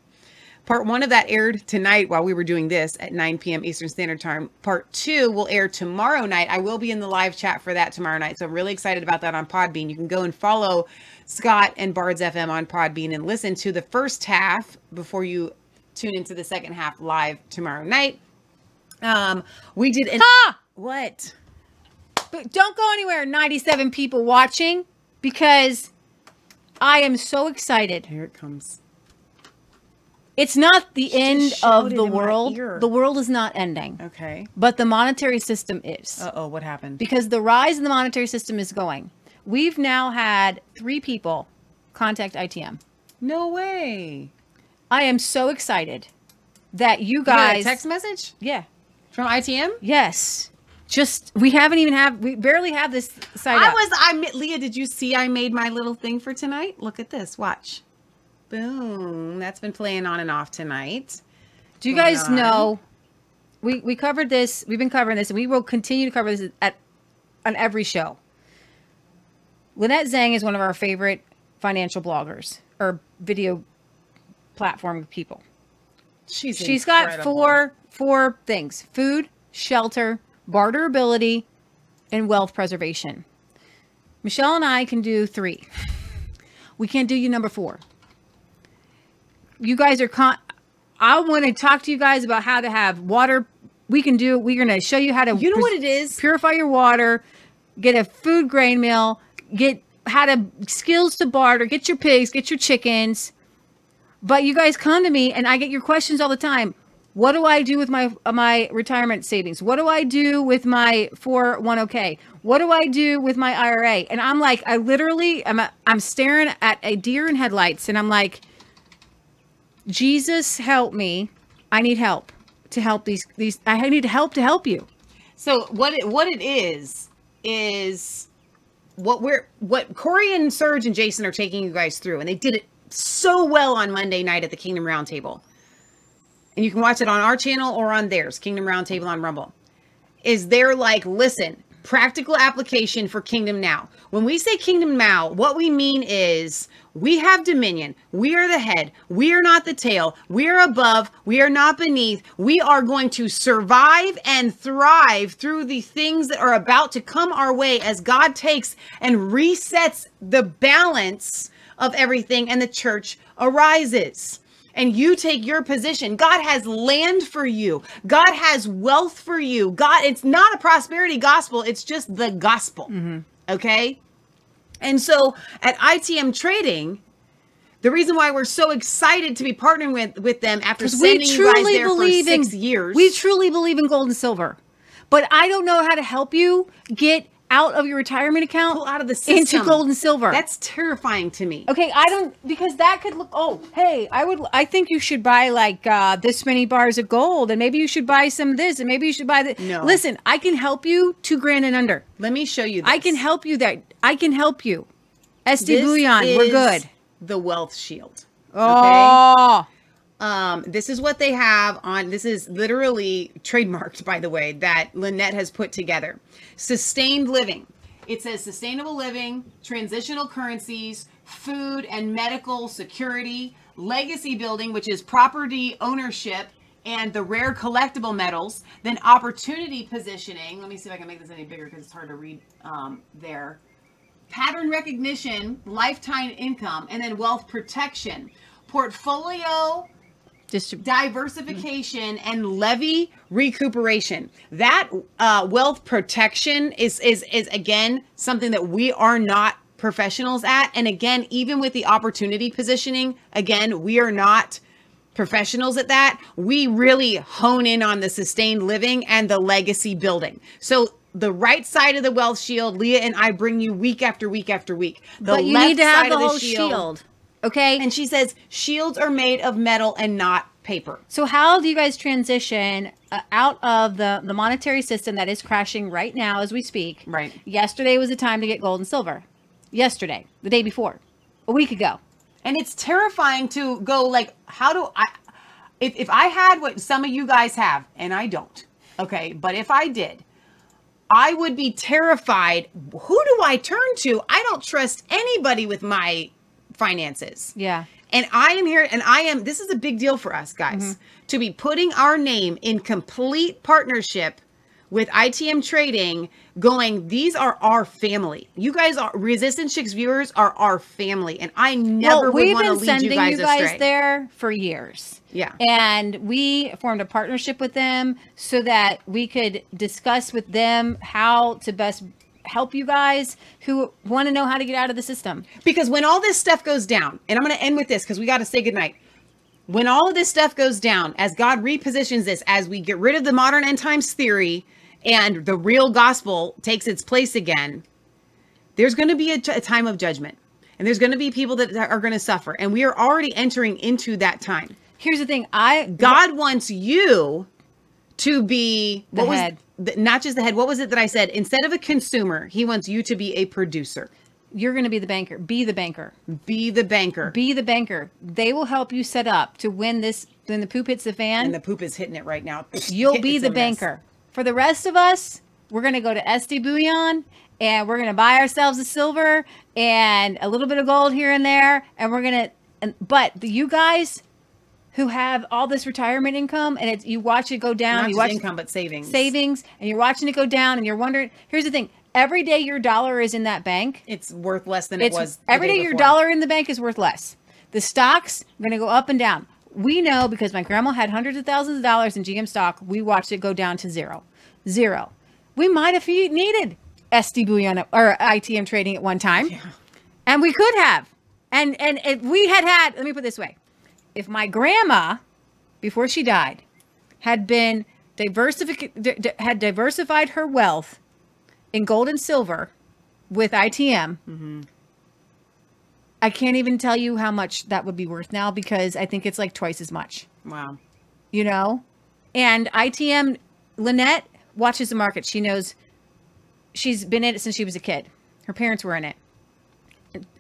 Part one of that aired tonight while we were doing this at 9 p.m. Eastern Standard Time. Part two will air tomorrow night. I will be in the live chat for that tomorrow night. So I'm really excited about that on Podbean. You can go and follow Scott and Bards FM on Podbean and listen to the first half before you tune into the second half live tomorrow night. Um, we did an Ah! what? But don't go anywhere, 97 people watching, because I am so excited. Here it comes. It's not the She end of the world. The world is not ending, Okay. but the monetary system is. Uh oh, what happened? because the rise in the monetary system is going. We've now had three people contact ITM. No way. I am so excited that you You a guys. text message yeah. from ITM? Yes. Just we haven't even have we barely have this site I up. was I Leah, did you see I made my little thing for tonight? Look at this. Watch. Boom. That's been playing on and off tonight. Do you going guys on. know we we covered this, we've been covering this and we will continue to cover this at on every show. Lynette Zang is one of our favorite financial bloggers or video platform people. She's She's got four four things: food, shelter, barterability, and wealth preservation. Michelle and I can do three. We can't do you number four. You guys are con. I want to talk to you guys about how to have water. We can do. We're going to show you how to. You know pres- what it is? Purify your water. Get a food grain mill. Get how to skills to barter. Get your pigs. Get your chickens. But you guys come to me and I get your questions all the time. What do I do with my uh, my retirement savings? What do I do with my 401k? What do I do with my IRA? And I'm like, I literally I'm I'm staring at a deer in headlights and I'm like, Jesus help me. I need help to help these these I need help to help you. So what it what it is is what we're what Corey and Serge and Jason are taking you guys through, and they did it so well on Monday night at the Kingdom Roundtable. And you can watch it on our channel or on theirs, Kingdom Roundtable on Rumble. Is they're like, listen, practical application for Kingdom Now. When we say Kingdom Now, what we mean is we have dominion. We are the head. We are not the tail. We are above. We are not beneath. We are going to survive and thrive through the things that are about to come our way as God takes and resets the balance of everything and the church arises and you take your position. God has land for you. God has wealth for you. God, it's not a prosperity gospel, it's just the gospel. Mm-hmm. Okay? And so at ITM Trading, The reason why we're so excited to be partnering with with them after Because we sending you guys truly there for believe in years. we truly believe in gold and silver, but I don't know how to help you get out of your retirement account pull out of the system into gold and silver. That's terrifying to me. Okay, I don't because that could look. Oh, hey, I would. I think you should buy like uh, this many bars of gold, and maybe you should buy some of this, and maybe you should buy the. No. Listen, I can help you two grand and under. Let me show you. This. I can help you there. I can help you. SD This Bouillon, we're good. The Wealth Shield. Oh, Um, this is what they have on. This is literally trademarked, by the way, that Lynette has put together. Sustained living. It says sustainable living, transitional currencies, food and medical security, legacy building, which is property ownership and the rare collectible metals, then opportunity positioning. Let me see if I can make this any bigger because it's hard to read um, there. Pattern recognition, lifetime income, and then wealth protection. Portfolio just diversification and levy recuperation. That uh, wealth protection is is is again something that we are not professionals at. And again even with the opportunity positioning again we are not professionals at that. We really hone in on the sustained living and the legacy building. So the right side of the wealth shield leah and i bring you week after week after week. The but you left need to have side the of whole shield. Okay, and she says shields are made of metal and not paper So how do you guys transition uh, out of the the monetary system that is crashing right now as we speak? Right. Yesterday was the time to get gold and silver. Yesterday, the day before, a week ago. and it's terrifying to go like how do i if, if i had what some of you guys have and i don't okay but if i did i would be terrified who do i turn to i don't trust anybody with my finances Yeah. and I am here, and I am. This is a big deal for us, guys, Mm-hmm. to be putting our name in complete partnership with ITM Trading. Going, these are our family. You guys are Resistance Chicks viewers are our family, and I never well, would want to lead sending you guys, astray. there for years. Yeah. And we formed a partnership with them so that we could discuss with them how to best help you guys who want to know how to get out of the system. Because when all this stuff goes down, and I'm going to end with this because we got to say goodnight. When all of this stuff goes down, as God repositions this, as we get rid of the modern end times theory and the real gospel takes its place again, there's going to be a, a time of judgment. And there's going to be people that are going to suffer. And we are already entering into that time. Here's the thing, I God wants you to be The what head. the- not just the head. What was it that I said? Instead of a consumer, he wants you to be a producer. you're going to be the banker. Be the banker. Be the banker. Be the banker. They will help you set up to win this when the poop hits the fan. and the poop is hitting it right now. you'll be the a mess. banker. For the rest of us, we're going to go to SD Bullion and we're going to buy ourselves a silver and a little bit of gold here and there. And we're going to, and, but the, you guys who have all this retirement income and it's, you watch it go down, Not you just watch income, but savings. savings and you're watching it go down and you're wondering, here's the thing. Every day your dollar is in that bank, It's worth less than it was. every day day your dollar in the bank is worth less. The stocks are going to go up and down. We know because my grandma had hundreds of thousands of dollars in GM stock. We watched it go down to zero, zero. We might have needed SD Bullion or ITM trading at one time, and we could have. And and if we had had, let me put it this way: if my grandma, before she died, had been diversific had diversified her wealth in gold and silver with ITM. I can't even tell you how much that would be worth now because I think it's like twice as much, Wow. you know? And ITM, Lynette watches the market. She knows she's been in it since she was a kid. Her parents were in it.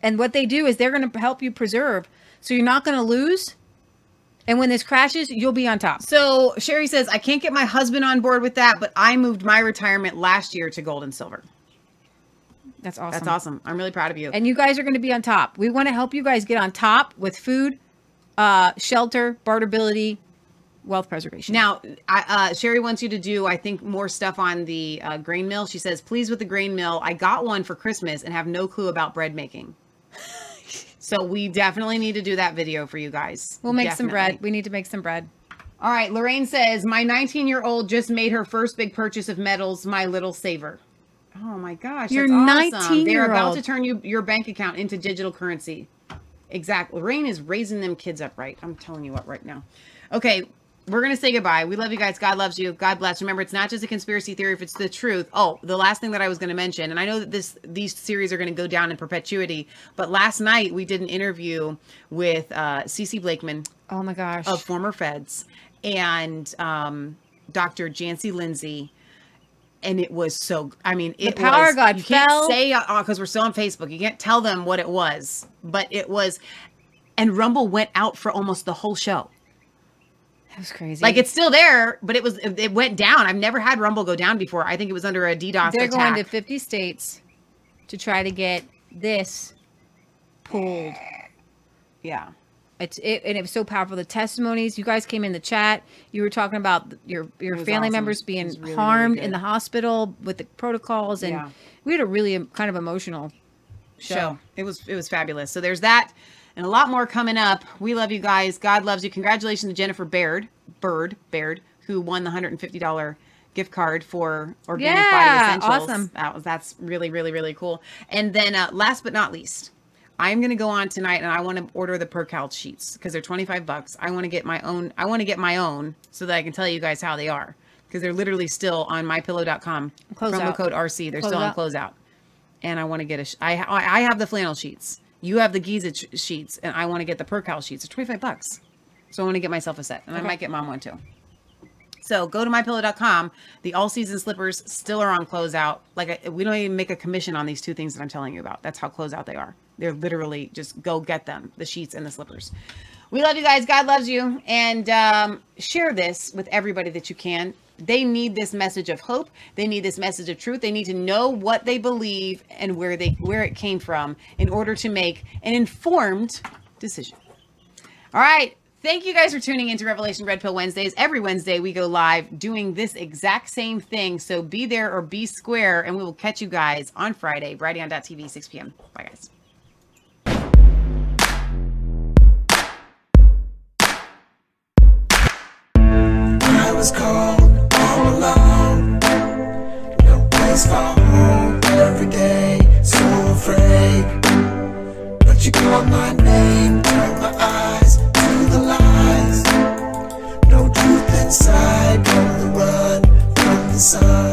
And what they do is they're going to help you preserve so you're not going to lose. And when this crashes, you'll be on top. So Sherry says, I can't get my husband on board with that, but I moved my retirement last year to gold and silver. That's awesome. That's awesome. I'm really proud of you. And you guys are going to be on top. We want to help you guys get on top with food, uh, shelter, barterability, wealth preservation. Now, I, uh, Sherry wants you to do, I think, more stuff on the uh, grain mill. She says, please with the grain mill. I got one for Christmas and have no clue about bread making. so we definitely need to do that video for you guys. we'll make some bread. We need to make some bread. All right. Lorraine says, my 19 year old just made her first big purchase of metals, my little saver. Oh my gosh. Your that's awesome. They're 19-year-old. They're about to turn you your bank account into digital currency. Exactly. Lorraine is raising them kids up right. I'm telling you what right now. Okay, we're gonna say goodbye. We love you guys. God loves you. God bless. Remember, it's not just a conspiracy theory if it's the truth. Oh, the last thing that I was gonna mention, and I know that this these series are gonna go down in perpetuity, but last night we did an interview with uh Cece Blakeman Oh my gosh. of former feds and um Dr. Janci Lindsay. And it was so. I mean, it power was, god You can't fell. say because we're still on Facebook. You can't tell them what it was, but it was. And Rumble went out for almost the whole show. That was crazy. Like it's still there, but it was it went down. I've never had Rumble go down before. I think it was under a DDoS they're attack. going to 50 states to try to get this pulled. yeah. It's it, and it was so powerful. The testimonies you guys came in the chat. You were talking about your your family awesome. members being really, really harmed in the hospital with the protocols, and Yeah. we had a really kind of emotional show. show. It was it was fabulous. So there's that and a lot more coming up. We love you guys. God loves you. Congratulations to Jennifer Baird, Bird, Baird, who won the $150 gift card for Organic Yeah, Body Essentials. awesome. That was that's really really really cool. And then uh, last but not least, I'm going to go on tonight and I want to order the Percale sheets because they're 25 bucks. I want to get my own I want to get my own so that I can tell you guys how they are because they're literally still on mypillow.com. Close Promo out. code RC. They're Close still on out. closeout and I want to get a. Sh- I I have the flannel sheets. You have the Giza ch- sheets, and I want to get the Percale sheets. It's twenty five bucks, so I want to get myself a set, and I might get mom one too. So go to mypillow.com. The all season slippers still are on closeout. Like I, we don't even make a commission on these two things that I'm telling you about. That's how closeout they are. They're literally just go get them, the sheets and the slippers. We love you guys. God loves you, and um, share this with everybody that you can. They need this message of hope. They need this message of truth. They need to know what they believe and where they where it came from in order to make an informed decision. All right. Thank you guys for tuning into Revelation Red Pill Wednesdays. Every Wednesday we go live doing this exact same thing. So be there or be square, and we will catch you guys on Friday, brighteon.tv, 6 p.m. Bye, guys. Was no place for home every day, so afraid. You call my name, turn my eyes to the lies. No truth inside, on the run from the sun.